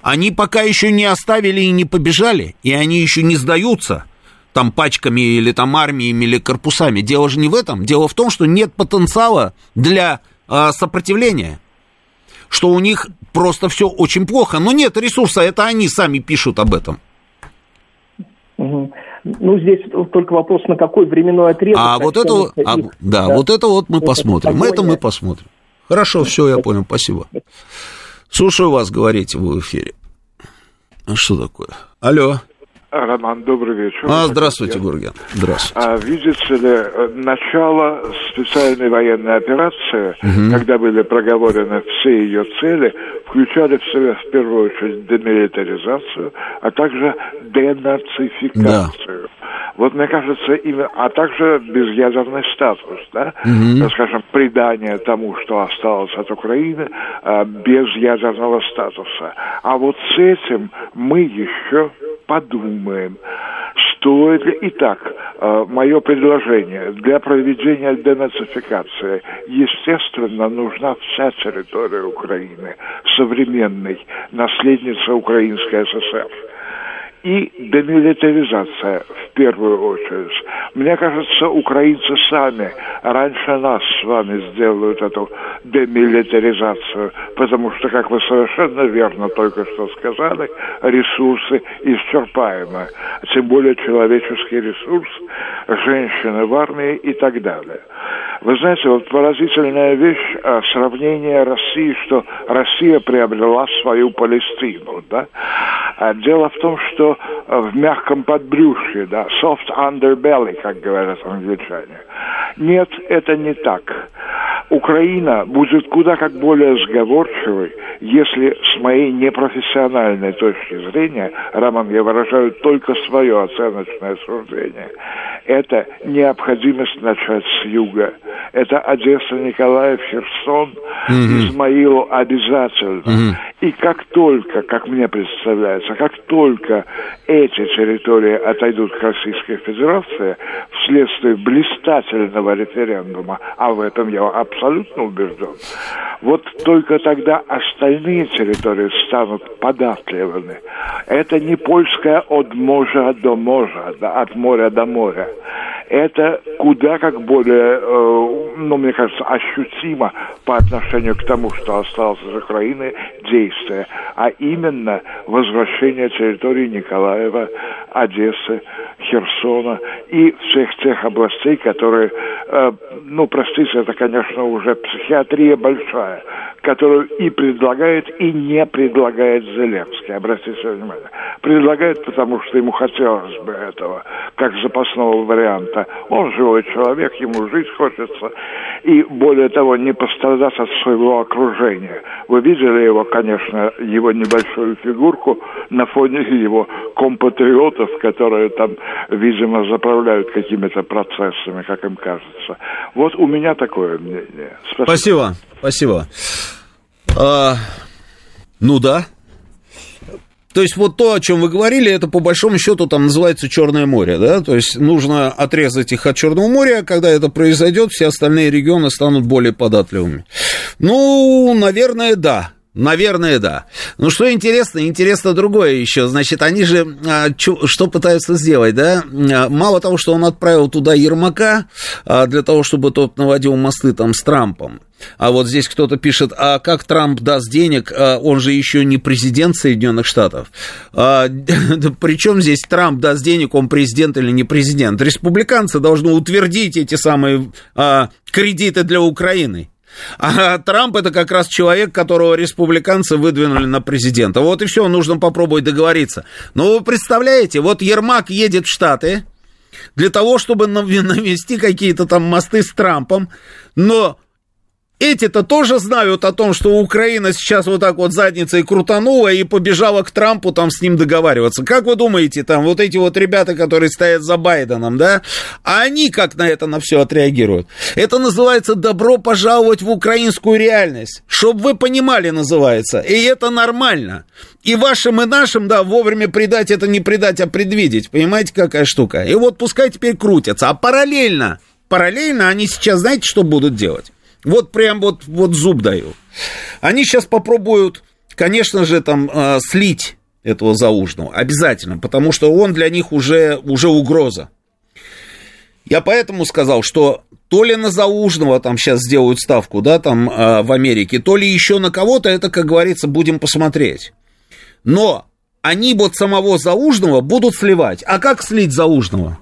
Они пока еще не оставили и не побежали, и они еще не сдаются там пачками или там армиями или корпусами. Дело же не в этом. Дело в том, что нет потенциала для э, сопротивления. Что у них просто все очень плохо. Но нет ресурса, это они сами пишут об этом. Угу. Ну, здесь только вопрос, на какой временной отрезок. А вот это, их, а, да, да, вот это вот мы это посмотрим. Погоня. Это мы посмотрим. Хорошо, все, я понял, спасибо. Слушаю вас, говорите вы в эфире. А что такое? Алло. Роман, добрый вечер. А, здравствуйте, Гурген. Здравствуйте. А, видите ли, начало специальной военной операции, угу. когда были проговорены все ее цели, включали в себя в первую очередь демилитаризацию, а также денацификацию. Да. Вот мне кажется, именно, а также безъядерный статус, да, угу. скажем, придание тому, что осталось от Украины, а, без ядерного статуса. А вот с этим мы еще подумаем, стоит ли... Итак, э, мое предложение. Для проведения денацификации, естественно, нужна вся территория Украины, современной, наследница Украинской ССР и демилитаризация в первую очередь. Мне кажется, украинцы сами раньше нас с вами сделают эту демилитаризацию, потому что, как вы совершенно верно только что сказали, ресурсы исчерпаемы, тем более человеческий ресурс, женщины в армии и так далее. Вы знаете, вот поразительная вещь а, сравнение России, что Россия приобрела свою Палестину, да? А дело в том, что а, в мягком подбрюшье, да, soft underbelly, как говорят англичане. Нет, это не так. Украина будет куда как более сговорчивой, если с моей непрофессиональной точки зрения, Роман, я выражаю только свое оценочное суждение, это необходимость начать с юга. Это Одесса, Николаев, Херсон, mm-hmm. Измаил обязательно. Mm-hmm. И как только, как мне представляется, как только эти территории отойдут к Российской Федерации вследствие блистательного референдума, а в этом я абсолютно убежден, вот только тогда остальные территории станут податливыми. Это не польская от моря до моря, от моря до моря это куда как более, э, ну, мне кажется, ощутимо по отношению к тому, что осталось из Украины действие, а именно возвращение территории Николаева, Одессы, Херсона и всех тех областей, которые, э, ну, простите, это, конечно, уже психиатрия большая, которую и предлагает, и не предлагает Зеленский. Обратите внимание. Предлагает, потому что ему хотелось бы этого, как запасного варианта. Он живой человек, ему жить хочется. И, более того, не пострадать от своего окружения. Вы видели его, конечно, его небольшую фигурку на фоне его компатриотов, которые там, видимо, заправляют какими-то процессами, как им кажется. Вот у меня такое мнение. Спасибо. Спасибо. А, ну да. То есть вот то, о чем вы говорили, это по большому счету там называется Черное море, да? То есть нужно отрезать их от Черного моря, когда это произойдет, все остальные регионы станут более податливыми. Ну, наверное, да. Наверное, да. Ну, что интересно, интересно другое еще. Значит, они же а, чё, что пытаются сделать, да? А, мало того, что он отправил туда Ермака а, для того, чтобы тот наводил мосты там с Трампом. А вот здесь кто-то пишет, а как Трамп даст денег, а, он же еще не президент Соединенных Штатов. А, причем здесь Трамп даст денег, он президент или не президент. Республиканцы должны утвердить эти самые а, кредиты для Украины. А Трамп это как раз человек, которого республиканцы выдвинули на президента. Вот и все, нужно попробовать договориться. Но вы представляете, вот Ермак едет в Штаты для того, чтобы навести какие-то там мосты с Трампом, но эти-то тоже знают о том, что Украина сейчас вот так вот задницей крутанула и побежала к Трампу там с ним договариваться. Как вы думаете, там вот эти вот ребята, которые стоят за Байденом, да, они как на это на все отреагируют? Это называется «добро пожаловать в украинскую реальность». Чтоб вы понимали, называется. И это нормально. И вашим, и нашим, да, вовремя предать это не предать, а предвидеть. Понимаете, какая штука? И вот пускай теперь крутятся. А параллельно, параллельно они сейчас, знаете, что будут делать? Вот прям вот, вот зуб даю. Они сейчас попробуют, конечно же, там э, слить этого заужного. Обязательно, потому что он для них уже, уже угроза. Я поэтому сказал, что то ли на Заужного там сейчас сделают ставку, да, там э, в Америке, то ли еще на кого-то, это, как говорится, будем посмотреть. Но они вот самого Заужного будут сливать. А как слить Заужного?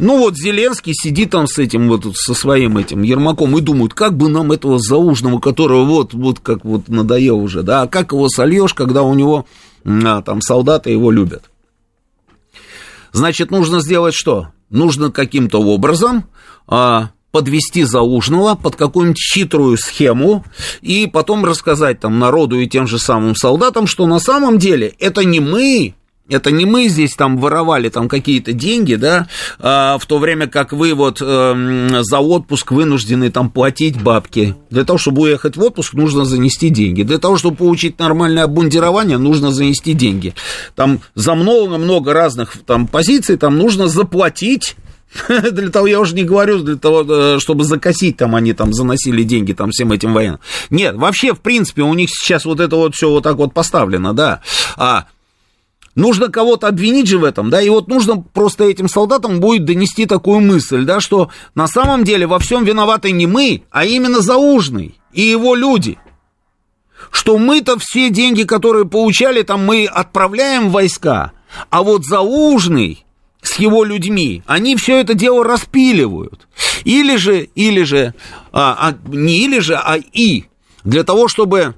Ну вот Зеленский сидит там с этим вот со своим этим Ермаком и думает, как бы нам этого заужного, которого вот, вот как вот надоел уже, да, а как его сольешь, когда у него а, там солдаты его любят. Значит, нужно сделать что? Нужно каким-то образом а, подвести заужного под какую-нибудь хитрую схему и потом рассказать там народу и тем же самым солдатам, что на самом деле это не мы это не мы здесь там воровали там какие-то деньги, да, а, в то время как вы вот э, за отпуск вынуждены там платить бабки. Для того, чтобы уехать в отпуск, нужно занести деньги. Для того, чтобы получить нормальное обмундирование, нужно занести деньги. Там за много-много разных там позиций там нужно заплатить для того, я уже не говорю, для того, э, чтобы закосить, там они там заносили деньги там всем этим военным. Нет, вообще, в принципе, у них сейчас вот это вот все вот так вот поставлено, да. А Нужно кого-то обвинить же в этом, да, и вот нужно просто этим солдатам будет донести такую мысль, да, что на самом деле во всем виноваты не мы, а именно Заужный и его люди. Что мы-то все деньги, которые получали, там мы отправляем в войска, а вот Заужный с его людьми, они все это дело распиливают. Или же, или же, а, а, не или же, а и, для того, чтобы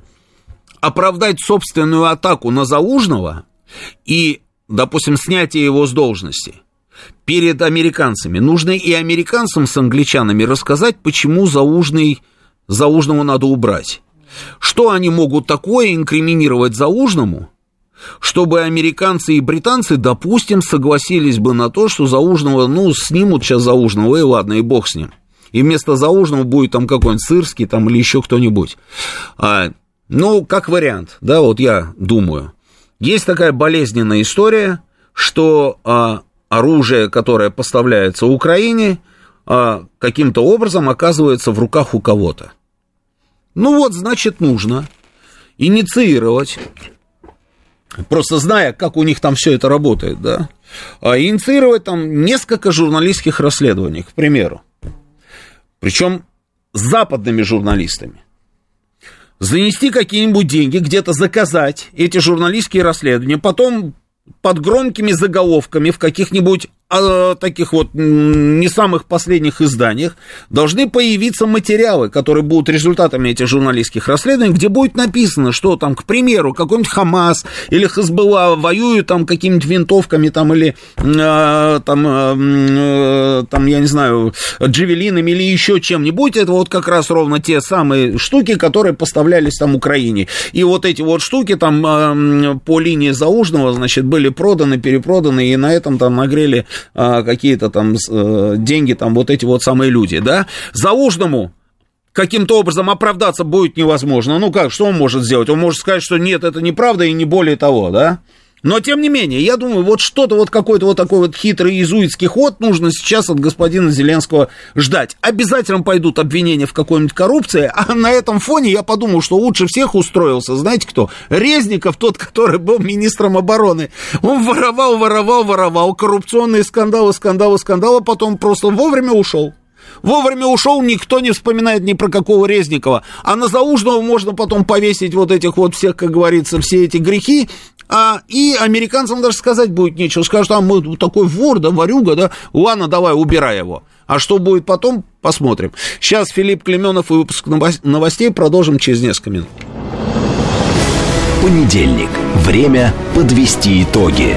оправдать собственную атаку на Заужного, и, допустим, снятие его с должности перед американцами. Нужно и американцам с англичанами рассказать, почему Заужный Заужному надо убрать. Что они могут такое инкриминировать Заужному, чтобы американцы и британцы, допустим, согласились бы на то, что Заужного, ну, снимут сейчас Заужного, и ладно, и бог с ним. И вместо Заужного будет там какой-нибудь Сырский там или еще кто-нибудь. А, ну, как вариант, да, вот я думаю. Есть такая болезненная история, что а, оружие, которое поставляется Украине, а, каким-то образом оказывается в руках у кого-то. Ну вот, значит, нужно инициировать, просто зная, как у них там все это работает, да, а инициировать там несколько журналистских расследований, к примеру. Причем с западными журналистами занести какие-нибудь деньги, где-то заказать эти журналистские расследования, потом под громкими заголовками в каких-нибудь э, таких вот не самых последних изданиях должны появиться материалы, которые будут результатами этих журналистских расследований, где будет написано, что там, к примеру, какой-нибудь Хамас или Хазбалла воюют там какими-нибудь винтовками там или э, там, э, там, я не знаю, джевелинами или еще чем-нибудь. Это вот как раз ровно те самые штуки, которые поставлялись там Украине. И вот эти вот штуки там э, по линии Заужного, значит, были проданы, перепроданы, и на этом там нагрели какие-то там а, деньги, там вот эти вот самые люди, да, Заужному каким-то образом оправдаться будет невозможно. Ну как, что он может сделать? Он может сказать, что нет, это неправда и не более того, да? Но, тем не менее, я думаю, вот что-то, вот какой-то вот такой вот хитрый иезуитский ход нужно сейчас от господина Зеленского ждать. Обязательно пойдут обвинения в какой-нибудь коррупции, а на этом фоне я подумал, что лучше всех устроился, знаете кто? Резников, тот, который был министром обороны. Он воровал, воровал, воровал, коррупционные скандалы, скандалы, скандалы, потом просто вовремя ушел. Вовремя ушел, никто не вспоминает ни про какого Резникова. А на Заужного можно потом повесить вот этих вот всех, как говорится, все эти грехи. А, и американцам даже сказать будет нечего. Скажут, а мы такой вор, да, ворюга, да, ладно, давай, убирай его. А что будет потом, посмотрим. Сейчас Филипп Клеменов и выпуск новостей продолжим через несколько минут. Понедельник. Время подвести итоги.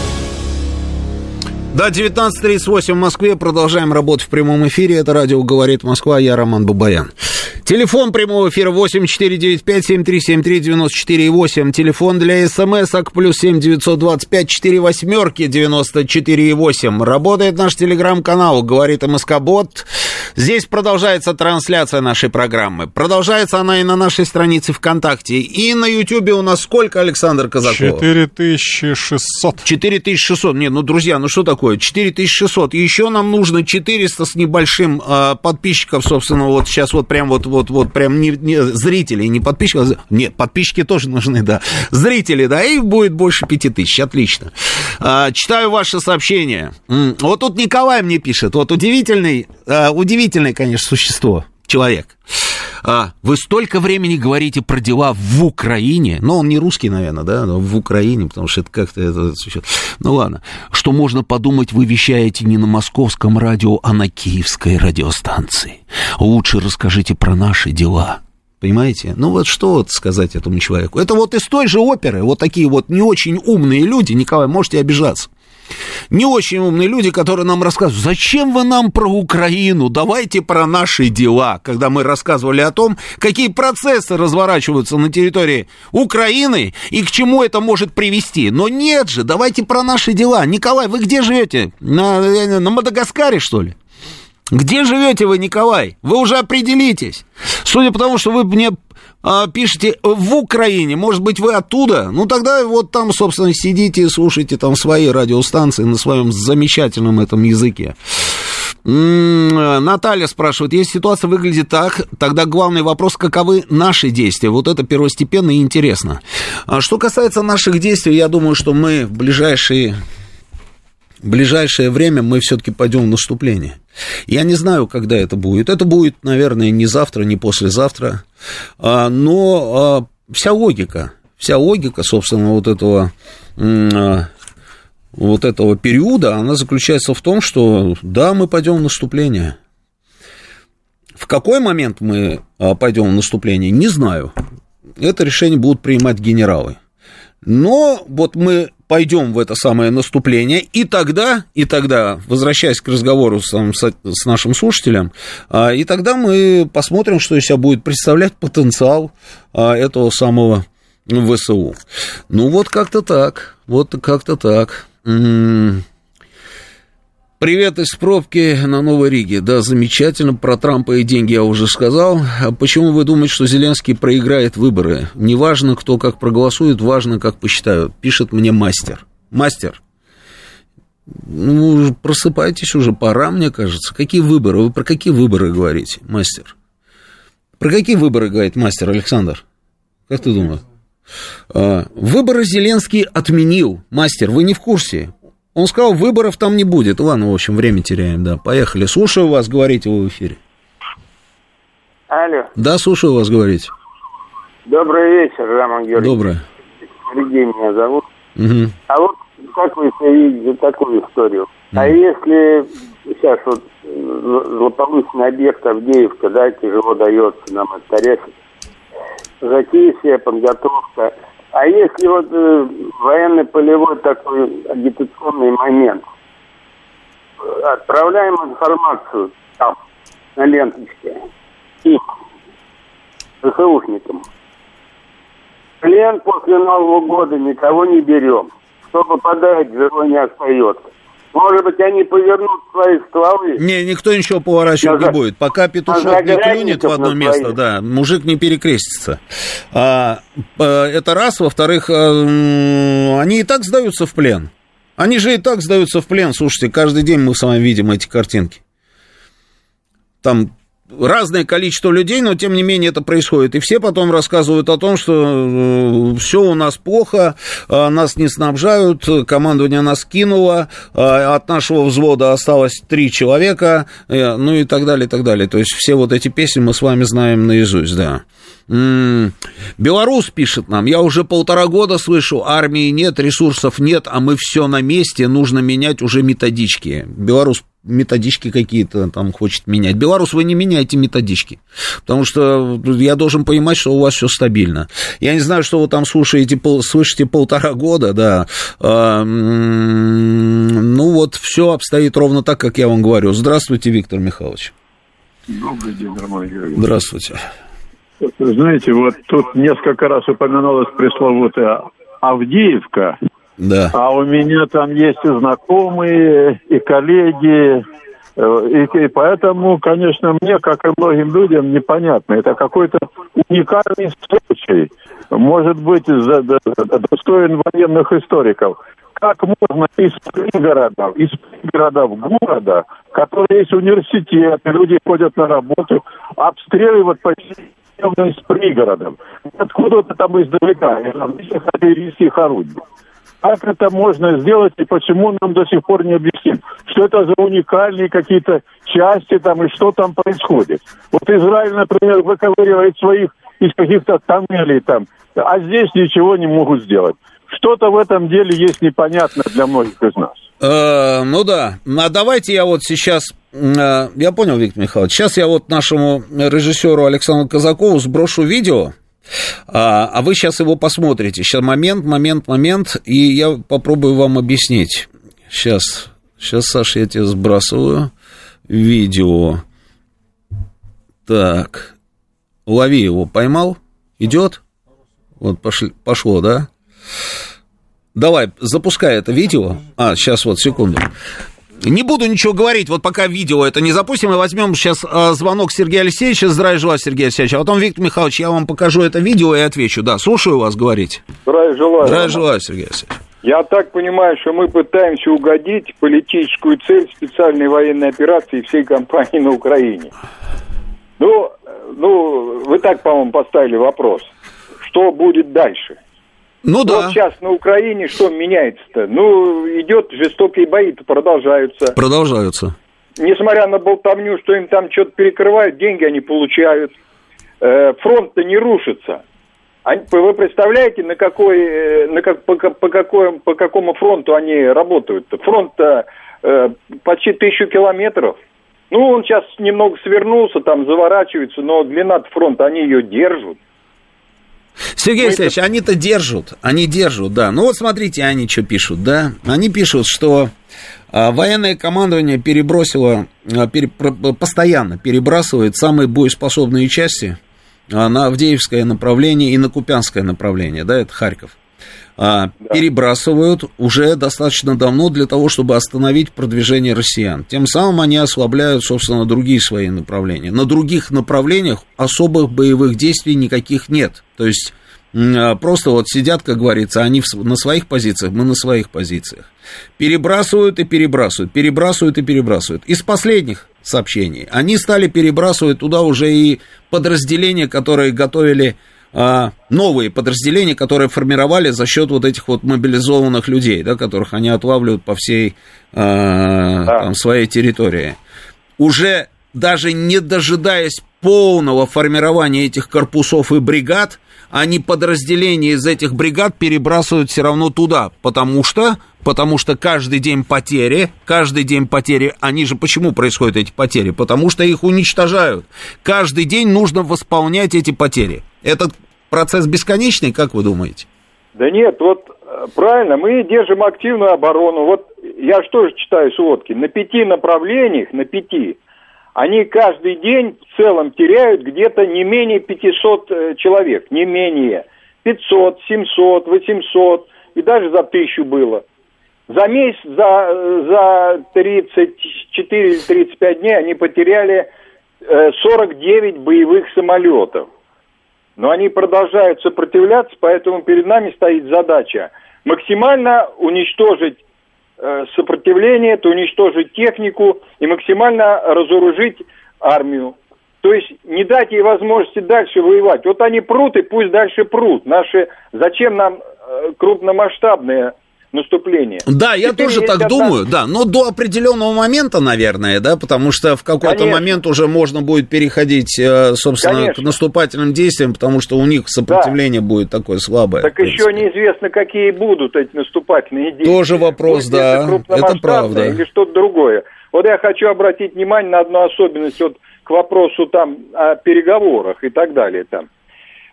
Да, 19.38 в Москве. Продолжаем работать в прямом эфире. Это радио «Говорит Москва». Я Роман Бабаян. Телефон прямого эфира 8495-7373-94,8. Телефон для смс-ок плюс 7 925 4 восьмерки 94,8. Работает наш телеграм-канал «Говорит МСК Бот». Здесь продолжается трансляция нашей программы. Продолжается она и на нашей странице ВКонтакте. И на Ютьюбе у нас сколько, Александр Казаков? 4600. 4600. Нет, ну, друзья, ну что такое? 4600. И еще нам нужно 400 с небольшим э, подписчиков, собственно, вот сейчас вот прям вот, вот, вот прям не, не зрителей, не подписчиков. Нет, подписчики тоже нужны, да. Зрители, да, и будет больше 5000. Отлично. Э, читаю ваши сообщения. Вот тут Николай мне пишет. Вот удивительный, э, удивительное, конечно, существо человек. А, вы столько времени говорите про дела в Украине, но он не русский, наверное, да, но в Украине, потому что это как-то это... Ну ладно, что можно подумать, вы вещаете не на московском радио, а на киевской радиостанции. Лучше расскажите про наши дела. Понимаете? Ну вот что вот сказать этому человеку? Это вот из той же оперы, вот такие вот не очень умные люди, Николай, можете обижаться не очень умные люди, которые нам рассказывают, зачем вы нам про Украину, давайте про наши дела, когда мы рассказывали о том, какие процессы разворачиваются на территории Украины и к чему это может привести. Но нет же, давайте про наши дела. Николай, вы где живете? На, на Мадагаскаре, что ли? Где живете вы, Николай? Вы уже определитесь. Судя по тому, что вы мне а, пишете в Украине, может быть, вы оттуда? Ну, тогда вот там, собственно, сидите и слушайте там свои радиостанции на своем замечательном этом языке. Наталья спрашивает, если ситуация выглядит так, тогда главный вопрос, каковы наши действия? Вот это первостепенно и интересно. А что касается наших действий, я думаю, что мы в ближайшие в ближайшее время мы все-таки пойдем в наступление. Я не знаю, когда это будет. Это будет, наверное, не завтра, не послезавтра. А, но а, вся логика, вся логика, собственно, вот этого а, вот этого периода, она заключается в том, что да, мы пойдем в наступление. В какой момент мы пойдем в наступление, не знаю. Это решение будут принимать генералы. Но вот мы пойдем в это самое наступление, и тогда, и тогда, возвращаясь к разговору с, с нашим слушателем, а, и тогда мы посмотрим, что из себя будет представлять потенциал а, этого самого ВСУ. Ну, вот как-то так, вот как-то так. Привет из пробки на Новой Риге. Да, замечательно. Про Трампа и деньги я уже сказал. А почему вы думаете, что Зеленский проиграет выборы? Неважно, кто как проголосует, важно, как посчитают. Пишет мне мастер. Мастер. Ну, просыпайтесь уже, пора, мне кажется. Какие выборы? Вы про какие выборы говорите, мастер? Про какие выборы говорит мастер Александр? Как ты думаешь? А, выборы Зеленский отменил. Мастер, вы не в курсе? Он сказал, выборов там не будет. Ладно, в общем, время теряем, да. Поехали. Слушаю вас, говорите вы в эфире. Алло. Да, слушаю вас, говорите. Добрый вечер, Роман Георгиевич. Доброе. Сергей меня зовут. Угу. А вот как вы видите такую историю? А если сейчас вот злополучный объект Авдеевка, да, тяжело дается нам отторясить, затея подготовка, а если вот э, военно-полевой такой агитационный момент, отправляем информацию там, на ленточке, и ВСУшникам. Плен после Нового года никого не берем. Кто попадает, живой не остается. Может быть, они повернут свои стволы. Не, никто ничего поворачивать на, не будет. Пока петушок не клюнет в одно место, да, мужик не перекрестится. А, это раз. Во-вторых, а, они и так сдаются в плен. Они же и так сдаются в плен. Слушайте, каждый день мы с вами видим эти картинки. Там разное количество людей, но тем не менее это происходит. И все потом рассказывают о том, что э, все у нас плохо, э, нас не снабжают, командование нас кинуло, э, от нашего взвода осталось три человека, ну и так далее, и так далее. То есть все вот эти песни мы с вами знаем наизусть, да. Белорус пишет нам, я уже полтора года слышу, армии нет, ресурсов нет, а мы все на месте, нужно менять уже методички. Белорус методички какие-то там хочет менять. Белорус, вы не меняете методички, потому что я должен понимать, что у вас все стабильно. Я не знаю, что вы там слушаете, пол, слышите полтора года, да. А, ну вот, все обстоит ровно так, как я вам говорю. Здравствуйте, Виктор Михайлович. Добрый день, Роман Георгиевич. Здравствуйте. Знаете, вот тут несколько раз упоминалась пресловутая Авдеевка. Да. А у меня там есть и знакомые, и коллеги, э, и, и поэтому, конечно, мне, как и многим людям, непонятно. Это какой-то уникальный случай. Может быть, за, за, достоин военных историков. Как можно из пригородов, из пригородов города, которые есть университет, люди ходят на работу, обстреливать почти из пригородов. Откуда-то там издалека, из различных артиллерийских орудий. Как это можно сделать и почему нам до сих пор не объясним? Что это за уникальные какие-то части там и что там происходит? Вот Израиль, например, выковыривает своих из каких-то тоннелей там, а здесь ничего не могут сделать. Что-то в этом деле есть непонятно для многих из нас. Э, ну да. А давайте я вот сейчас... Э, я понял, Виктор Михайлович. Сейчас я вот нашему режиссеру Александру Казакову сброшу видео а, а вы сейчас его посмотрите. Сейчас момент, момент, момент, и я попробую вам объяснить. Сейчас, сейчас, Саша, я тебе сбрасываю видео. Так, лови его, поймал? Идет? Вот пошли, пошло, да? Давай, запускай это видео. А, сейчас вот, секунду. Не буду ничего говорить, вот пока видео это не запустим, мы возьмем сейчас э, звонок Сергея Алексеевича. Здравия желаю, Сергей Алексеевич. А потом, Виктор Михайлович, я вам покажу это видео и отвечу. Да, слушаю вас, говорить. Здравия желаю. Здравия желаю, Сергей Алексеевич. Я так понимаю, что мы пытаемся угодить политическую цель специальной военной операции всей компании на Украине. Ну, ну, вы так, по-моему, поставили вопрос. Что будет дальше? Ну вот да. сейчас на Украине что меняется-то? Ну, идет жестокие бои продолжаются. Продолжаются. Несмотря на болтовню, что им там что-то перекрывают, деньги они получают. Э, фронт-то не рушится. Вы представляете, на какой, э, на как, по, по, какой, по какому фронту они работают? Фронт э, почти тысячу километров. Ну, он сейчас немного свернулся, там заворачивается, но длина фронта, они ее держат. Сергей Алексеевич, это... они-то держат, они держат, да. Ну вот смотрите, они что пишут, да. Они пишут, что а, военное командование перебросило, а, пере, постоянно перебрасывает самые боеспособные части а, на Авдеевское направление и на Купянское направление, да, это Харьков. А, да. перебрасывают уже достаточно давно для того, чтобы остановить продвижение россиян. Тем самым они ослабляют, собственно, другие свои направления. На других направлениях особых боевых действий никаких нет. То есть а, просто вот сидят, как говорится, они на своих позициях, мы на своих позициях. Перебрасывают и перебрасывают, перебрасывают и перебрасывают. Из последних сообщений они стали перебрасывать туда уже и подразделения, которые готовили новые подразделения, которые формировали за счет вот этих вот мобилизованных людей, да, которых они отлавливают по всей а, да. там, своей территории. Уже даже не дожидаясь полного формирования этих корпусов и бригад, они подразделения из этих бригад перебрасывают все равно туда, потому что, потому что каждый день потери, каждый день потери, они же почему происходят эти потери? Потому что их уничтожают. Каждый день нужно восполнять эти потери. Этот процесс бесконечный, как вы думаете? Да нет, вот э, правильно, мы держим активную оборону. Вот я что же читаю сводки, на пяти направлениях, на пяти, они каждый день в целом теряют где-то не менее 500 э, человек, не менее. 500, 700, 800 и даже за тысячу было. За месяц, за, за 34 или 35 дней они потеряли 49 э, боевых самолетов. Но они продолжают сопротивляться, поэтому перед нами стоит задача максимально уничтожить э, сопротивление, то уничтожить технику и максимально разоружить армию. То есть не дать ей возможности дальше воевать. Вот они прут и пусть дальше прут. Наши, зачем нам э, крупномасштабные наступление. Да, я Теперь тоже так одна... думаю, да, но до определенного момента, наверное, да, потому что в какой-то Конечно. момент уже можно будет переходить, э, собственно, Конечно. к наступательным действиям, потому что у них сопротивление да. будет такое слабое. Так еще неизвестно, какие будут эти наступательные действия. Тоже вопрос, Пусть да, это, это правда. Или что-то другое. Вот я хочу обратить внимание на одну особенность вот к вопросу там о переговорах и так далее там.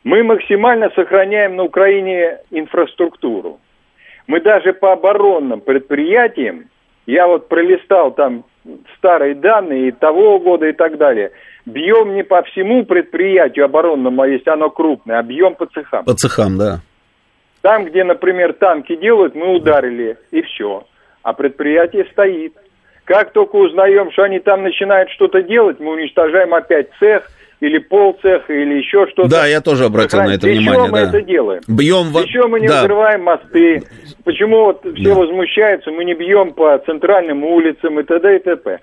Мы максимально сохраняем на Украине инфраструктуру. Мы даже по оборонным предприятиям, я вот пролистал там старые данные и того года и так далее, бьем не по всему предприятию оборонному, а если оно крупное, а бьем по цехам. По цехам, да. Там, где, например, танки делают, мы ударили, и все. А предприятие стоит. Как только узнаем, что они там начинают что-то делать, мы уничтожаем опять цех, или полцеха, или еще что-то. Да, я тоже обратил на это Для внимание. Чего мы да. это делаем? Бьем в... Еще мы не да. взрываем мосты. Почему вот все да. возмущаются, мы не бьем по центральным улицам и т.д. и т.п.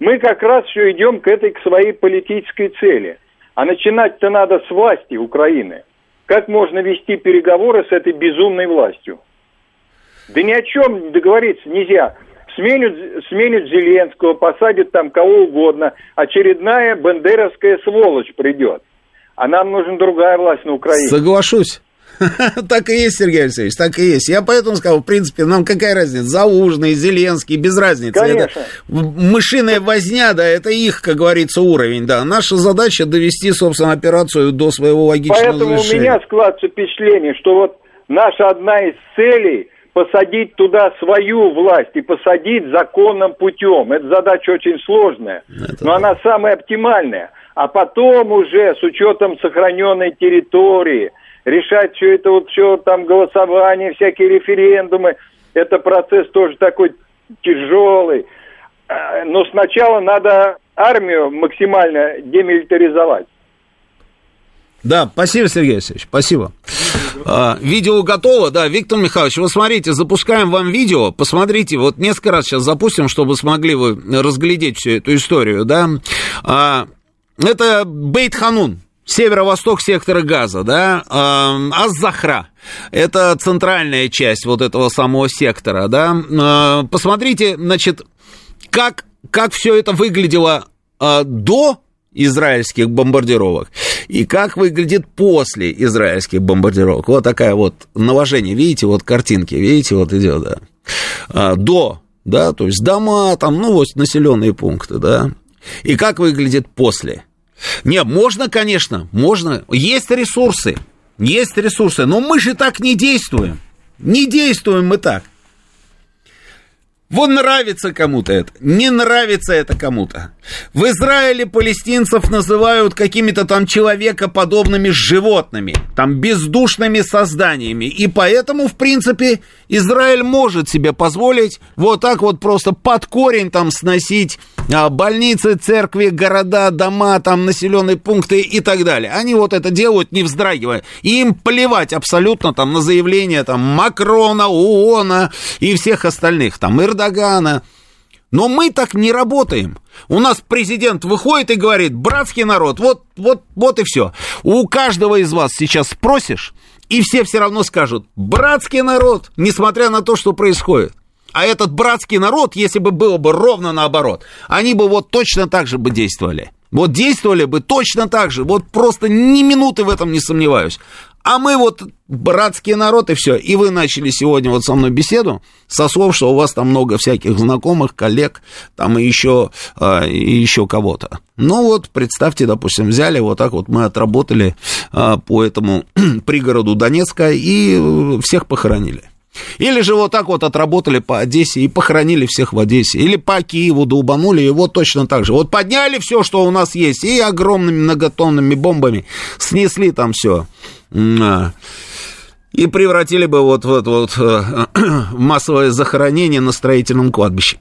Мы как раз все идем к этой, к своей политической цели. А начинать-то надо с власти Украины. Как можно вести переговоры с этой безумной властью? Да ни о чем договориться нельзя сменят, сменят Зеленского, посадят там кого угодно. Очередная бандеровская сволочь придет. А нам нужна другая власть на Украине. Соглашусь. Так и есть, Сергей Алексеевич, так и есть. Я поэтому сказал, в принципе, нам какая разница, Заужный, Зеленский, без разницы. Конечно. Это мышиная возня, да, это их, как говорится, уровень, да. Наша задача довести, собственно, операцию до своего логичного Поэтому завершения. у меня складывается впечатление, что вот наша одна из целей – посадить туда свою власть и посадить законным путем. Эта задача очень сложная, Это но да. она самая оптимальная. А потом уже с учетом сохраненной территории решать все это вот все там голосование, всякие референдумы. Это процесс тоже такой тяжелый. А, но сначала надо армию максимально демилитаризовать. Да, спасибо, Сергей Алексеевич, спасибо. А, видео готово, да, Виктор Михайлович, вы смотрите, запускаем вам видео, посмотрите, вот несколько раз сейчас запустим, чтобы смогли вы разглядеть всю эту историю, да. А, это Бейт-Ханун, северо-восток сектора газа, да, а, Аз-Захра, это центральная часть вот этого самого сектора, да. Посмотрите, значит, как, как все это выглядело до израильских бомбардировок и как выглядит после израильских бомбардировок. Вот такая вот наложение, видите, вот картинки, видите, вот идет, да. А, до, да, то есть дома, там, ну, вот населенные пункты, да. И как выглядит после. Не, можно, конечно, можно. Есть ресурсы, есть ресурсы, но мы же так не действуем. Не действуем мы так. Вот нравится кому-то это, не нравится это кому-то. В Израиле палестинцев называют какими-то там человекоподобными животными, там бездушными созданиями. И поэтому, в принципе, Израиль может себе позволить вот так вот просто под корень там сносить а, больницы, церкви, города, дома, там населенные пункты и так далее. Они вот это делают, не вздрагивая. И им плевать абсолютно там на заявления там Макрона, ООНа и всех остальных, там Эрдогана. Но мы так не работаем. У нас президент выходит и говорит, братский народ, вот, вот, вот и все. У каждого из вас сейчас спросишь, и все все равно скажут, братский народ, несмотря на то, что происходит. А этот братский народ, если бы было бы ровно наоборот, они бы вот точно так же бы действовали. Вот действовали бы точно так же, вот просто ни минуты в этом не сомневаюсь. А мы вот братский народ и все. И вы начали сегодня вот со мной беседу со слов, что у вас там много всяких знакомых, коллег, там и еще, э, и еще кого-то. Ну вот, представьте, допустим, взяли, вот так вот мы отработали э, по этому пригороду Донецка и всех похоронили. Или же вот так вот отработали по Одессе и похоронили всех в Одессе. Или по Киеву долбанули его точно так же. Вот подняли все, что у нас есть, и огромными многотонными бомбами снесли там все. И превратили бы вот вот, вот, э, массовое захоронение на строительном кладбище.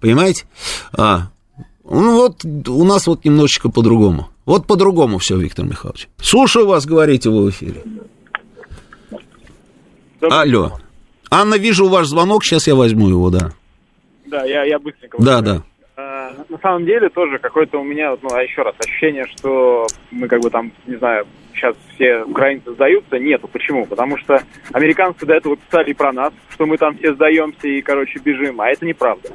Понимаете? А, ну вот у нас вот немножечко по-другому. Вот по-другому все, Виктор Михайлович. Слушаю вас, говорите вы в эфире. Добрый Алло. Анна, вижу ваш звонок, сейчас я возьму его, да. Да, я, я быстренько. Да, да. А, на самом деле тоже какое-то у меня, ну, а еще раз, ощущение, что мы как бы там, не знаю, сейчас все украинцы сдаются. Нету. Почему? Потому что американцы до этого писали про нас, что мы там все сдаемся и, короче, бежим. А это неправда.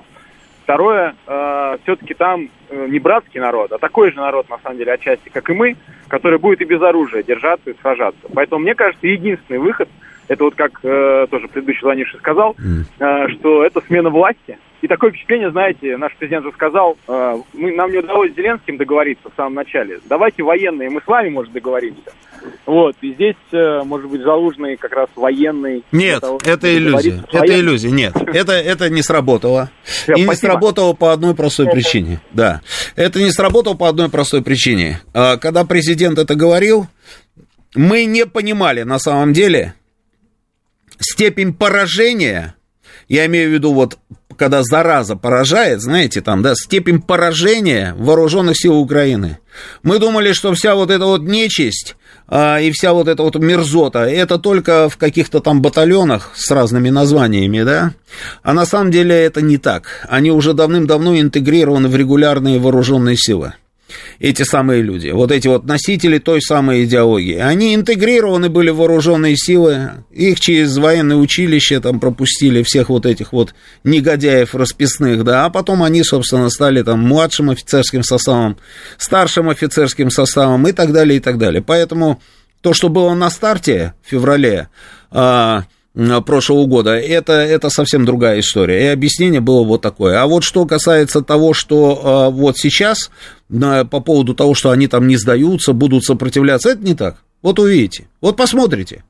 Второе, э, все-таки там э, не братский народ, а такой же народ, на самом деле, отчасти, как и мы, который будет и без оружия держаться и сражаться. Поэтому, мне кажется, единственный выход – это вот как э, тоже предыдущий звонивший сказал, э, что это смена власти. И такое впечатление, знаете, наш президент же сказал, э, мы, нам не удалось с Зеленским договориться в самом начале. Давайте военные, мы с вами, может, договоримся. Вот, и здесь, э, может быть, Залужный как раз военный. Нет, того, это иллюзия, это иллюзия, нет, это, это не сработало. Все, и спасибо. не сработало по одной простой причине, да. Это не сработало по одной простой причине. А, когда президент это говорил, мы не понимали на самом деле, степень поражения, я имею в виду вот когда зараза поражает, знаете, там, да, степень поражения вооруженных сил Украины. Мы думали, что вся вот эта вот нечисть а, и вся вот эта вот мерзота, это только в каких-то там батальонах с разными названиями, да, а на самом деле это не так. Они уже давным-давно интегрированы в регулярные вооруженные силы эти самые люди, вот эти вот носители той самой идеологии. Они интегрированы были в вооруженные силы, их через военное училище там пропустили, всех вот этих вот негодяев расписных, да, а потом они, собственно, стали там младшим офицерским составом, старшим офицерским составом и так далее, и так далее. Поэтому то, что было на старте в феврале, а, прошлого года, это, это совсем другая история. И объяснение было вот такое. А вот что касается того, что э, вот сейчас, по поводу того, что они там не сдаются, будут сопротивляться, это не так. Вот увидите. Вот посмотрите.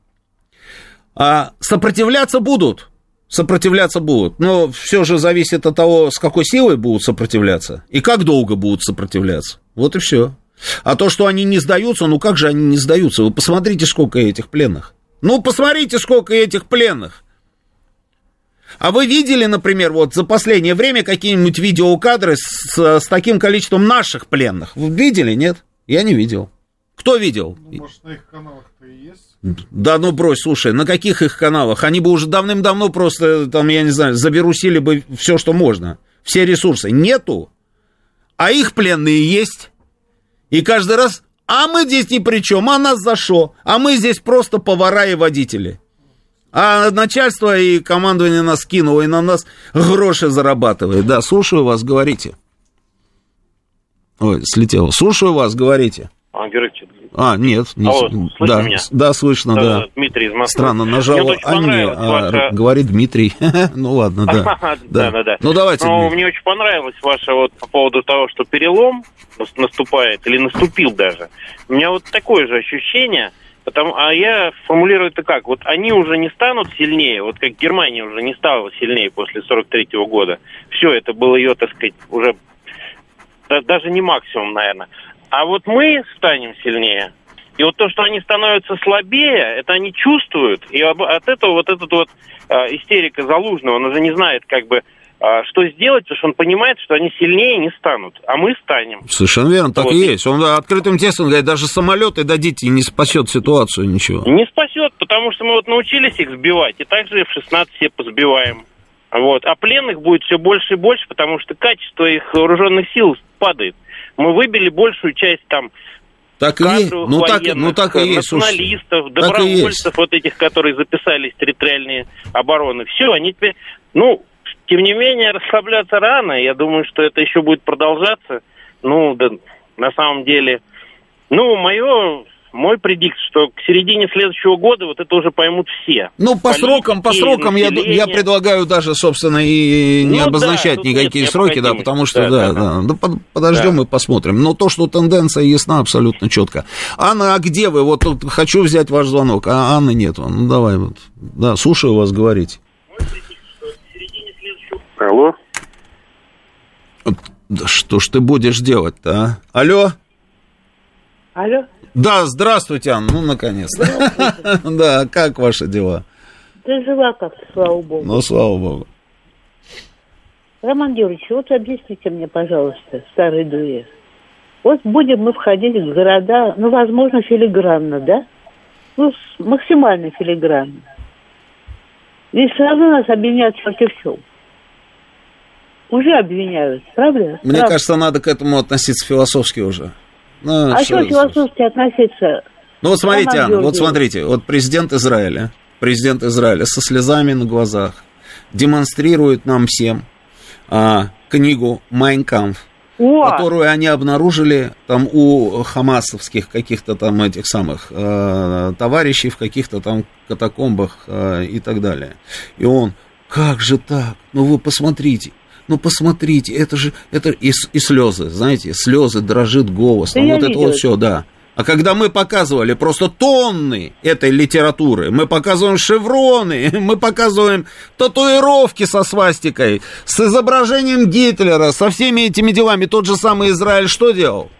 А сопротивляться будут. Сопротивляться будут. Но все же зависит от того, с какой силой будут сопротивляться и как долго будут сопротивляться. Вот и все. А то, что они не сдаются, ну как же они не сдаются? Вы посмотрите, сколько этих пленных. Ну, посмотрите, сколько этих пленных. А вы видели, например, вот за последнее время какие-нибудь видеокадры с, с таким количеством наших пленных? Вы видели, нет? Я не видел. Кто видел? Ну, может, на их каналах-то и есть? Да ну брось, слушай, на каких их каналах? Они бы уже давным-давно просто, там, я не знаю, заберусили бы все, что можно. Все ресурсы. Нету. А их пленные есть. И каждый раз а мы здесь ни при чем, а нас за что? А мы здесь просто повара и водители. А начальство и командование нас кинуло и на нас гроши зарабатывает. Да, слушаю вас, говорите. Ой, слетело. Слушаю вас, говорите. А, а, нет. Не... Алло, да, меня? да, слышно, да. да. Дмитрий из Москвы. Странно, нажал Анне, а ваша... говорит Дмитрий. ну ладно, да. да. да, да, Ну давайте. Ну, мне очень понравилось ваше вот по поводу того, что перелом наступает, или наступил даже. У меня вот такое же ощущение, Потому, а я формулирую это как? Вот они уже не станут сильнее, вот как Германия уже не стала сильнее после 43 -го года. Все, это было ее, так сказать, уже да, даже не максимум, наверное. А вот мы станем сильнее. И вот то, что они становятся слабее, это они чувствуют. И от этого вот этот вот э, истерика Залужного, он уже не знает, как бы, э, что сделать, потому что он понимает, что они сильнее не станут, а мы станем. Совершенно верно, так вот. и есть. Он открытым текстом говорит, даже самолеты дадите, и не спасет ситуацию ничего. Не спасет, потому что мы вот научились их сбивать, и также в 16 все позбиваем. Вот. А пленных будет все больше и больше, потому что качество их вооруженных сил падает мы выбили большую часть там так и есть. Ну, так, ну так и есть. Националистов, слушай, добровольцев, вот этих, которые записались в территориальные обороны. Все, они теперь, ну, тем не менее, расслабляться рано. Я думаю, что это еще будет продолжаться. Ну, да, на самом деле, ну, мое мой предикт, что к середине следующего года вот это уже поймут все. Ну, по Политики, срокам, по срокам я, я предлагаю даже, собственно, и не ну, обозначать да, никакие сроки, да, потому что, да, да, да, да, да подождем да. и посмотрим. Но то, что тенденция ясна абсолютно четко. Анна, а где вы? Вот тут хочу взять ваш звонок, а Анны нет. Ну, давай вот. Да, слушаю вас, говорить. Алло. Да что ж ты будешь делать-то, а? Алло? Алло. Да, здравствуйте, Анна, ну, наконец-то. Да, как ваши дела? Да жива как-то, слава богу. Ну, слава богу. Роман Георгиевич, вот объясните мне, пожалуйста, старый дуэт. Вот будем мы входить в города, ну, возможно, филигранно, да? Ну, максимально филигранно. И сразу нас обвиняют против всего. Уже обвиняют, правда? Мне правда? кажется, надо к этому относиться философски уже. Ну, а что философски относиться? Ну вот смотрите, Анна, вот смотрите, вот президент Израиля, президент Израиля со слезами на глазах демонстрирует нам всем а, книгу «Майнкамф», о! которую они обнаружили там у хамасовских каких-то там этих самых э, товарищей в каких-то там катакомбах э, и так далее. И он, как же так? Ну вы посмотрите, ну посмотрите, это же, это и, и слезы, знаете, слезы, дрожит голос, да вот это вот все, да. А когда мы показывали просто тонны этой литературы, мы показываем шевроны, мы показываем татуировки со свастикой, с изображением Гитлера, со всеми этими делами, тот же самый Израиль что делал?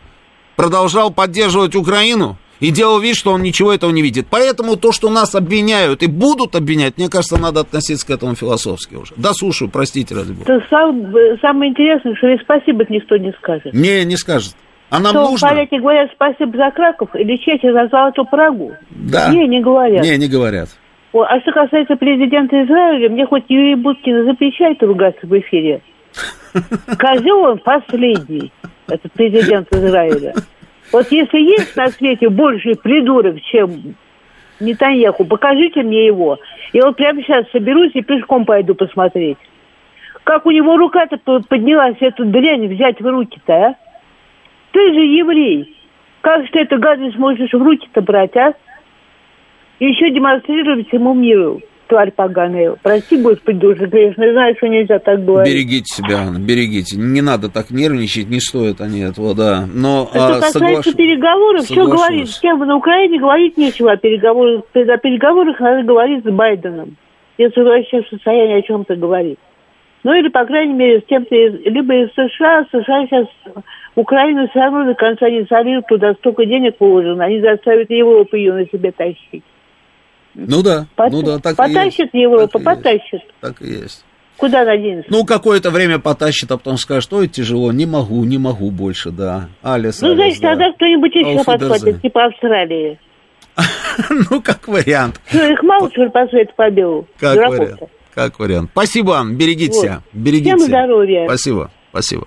Продолжал поддерживать Украину? И делал вид, что он ничего этого не видит. Поэтому то, что нас обвиняют и будут обвинять, мне кажется, надо относиться к этому философски уже. Да, слушаю, простите, ради бога. Сам, самое интересное, что и спасибо никто не скажет. Не, не скажет. А нам что, нужно... поляки говорят спасибо за Краков или Чехия за Золотую Прагу? Да. Не, не говорят. Не, не говорят. О, а что касается президента Израиля, мне хоть Юрий Буткин запрещает ругаться в эфире. Козел он последний, это президент Израиля. Вот если есть на свете больше придурок, чем Нетаньяху, покажите мне его. Я вот прямо сейчас соберусь и пешком пойду посмотреть. Как у него рука-то поднялась эту дрянь взять в руки-то, а? Ты же еврей. Как же ты эту гадость можешь в руки-то брать, а? И еще демонстрировать всему миру тварь поганая. Прости, Господи, душа грешная, знаю, что нельзя так говорить. Берегите себя, Анна, берегите. Не надо так нервничать, не стоит они этого, да. Но, Это а, касается соглаш... переговоров, все говорит, с кем на Украине говорить нечего о переговорах. О переговорах надо говорить с Байденом, если вообще в состоянии о чем-то говорить. Ну или, по крайней мере, с кем-то либо из США, США сейчас Украину все равно до конца не солируют, туда столько денег положено, они заставят Европу ее на себе тащить. Ну да, Пот... ну да, так потащит и есть. Европа, так потащит. Есть. Так и есть. Куда надеемся? Ну, какое-то время потащит, а потом скажет, ой, тяжело, не могу, не могу больше, да. Алис, Ну, Алис, значит, да. тогда кто-нибудь еще подхватит, типа Австралии. ну, как вариант. Ну, их мало, что ли, по свету побил. Как вариант. Как вариант. Спасибо вам, берегите вот. себя. Берегите Всем здоровья. Спасибо, спасибо.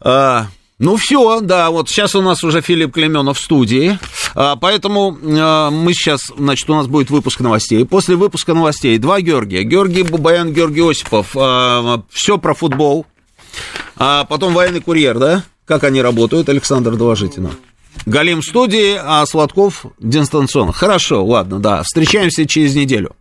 А, ну все, да, вот сейчас у нас уже Филипп Клеменов в студии, а, поэтому а, мы сейчас, значит, у нас будет выпуск новостей. После выпуска новостей два Георгия, Георгий Бабаян, Георгий Осипов, а, все про футбол, а потом военный курьер, да? Как они работают, Александр, доложите нам. Галим в студии, а Сладков дистанционно. Хорошо, ладно, да. Встречаемся через неделю.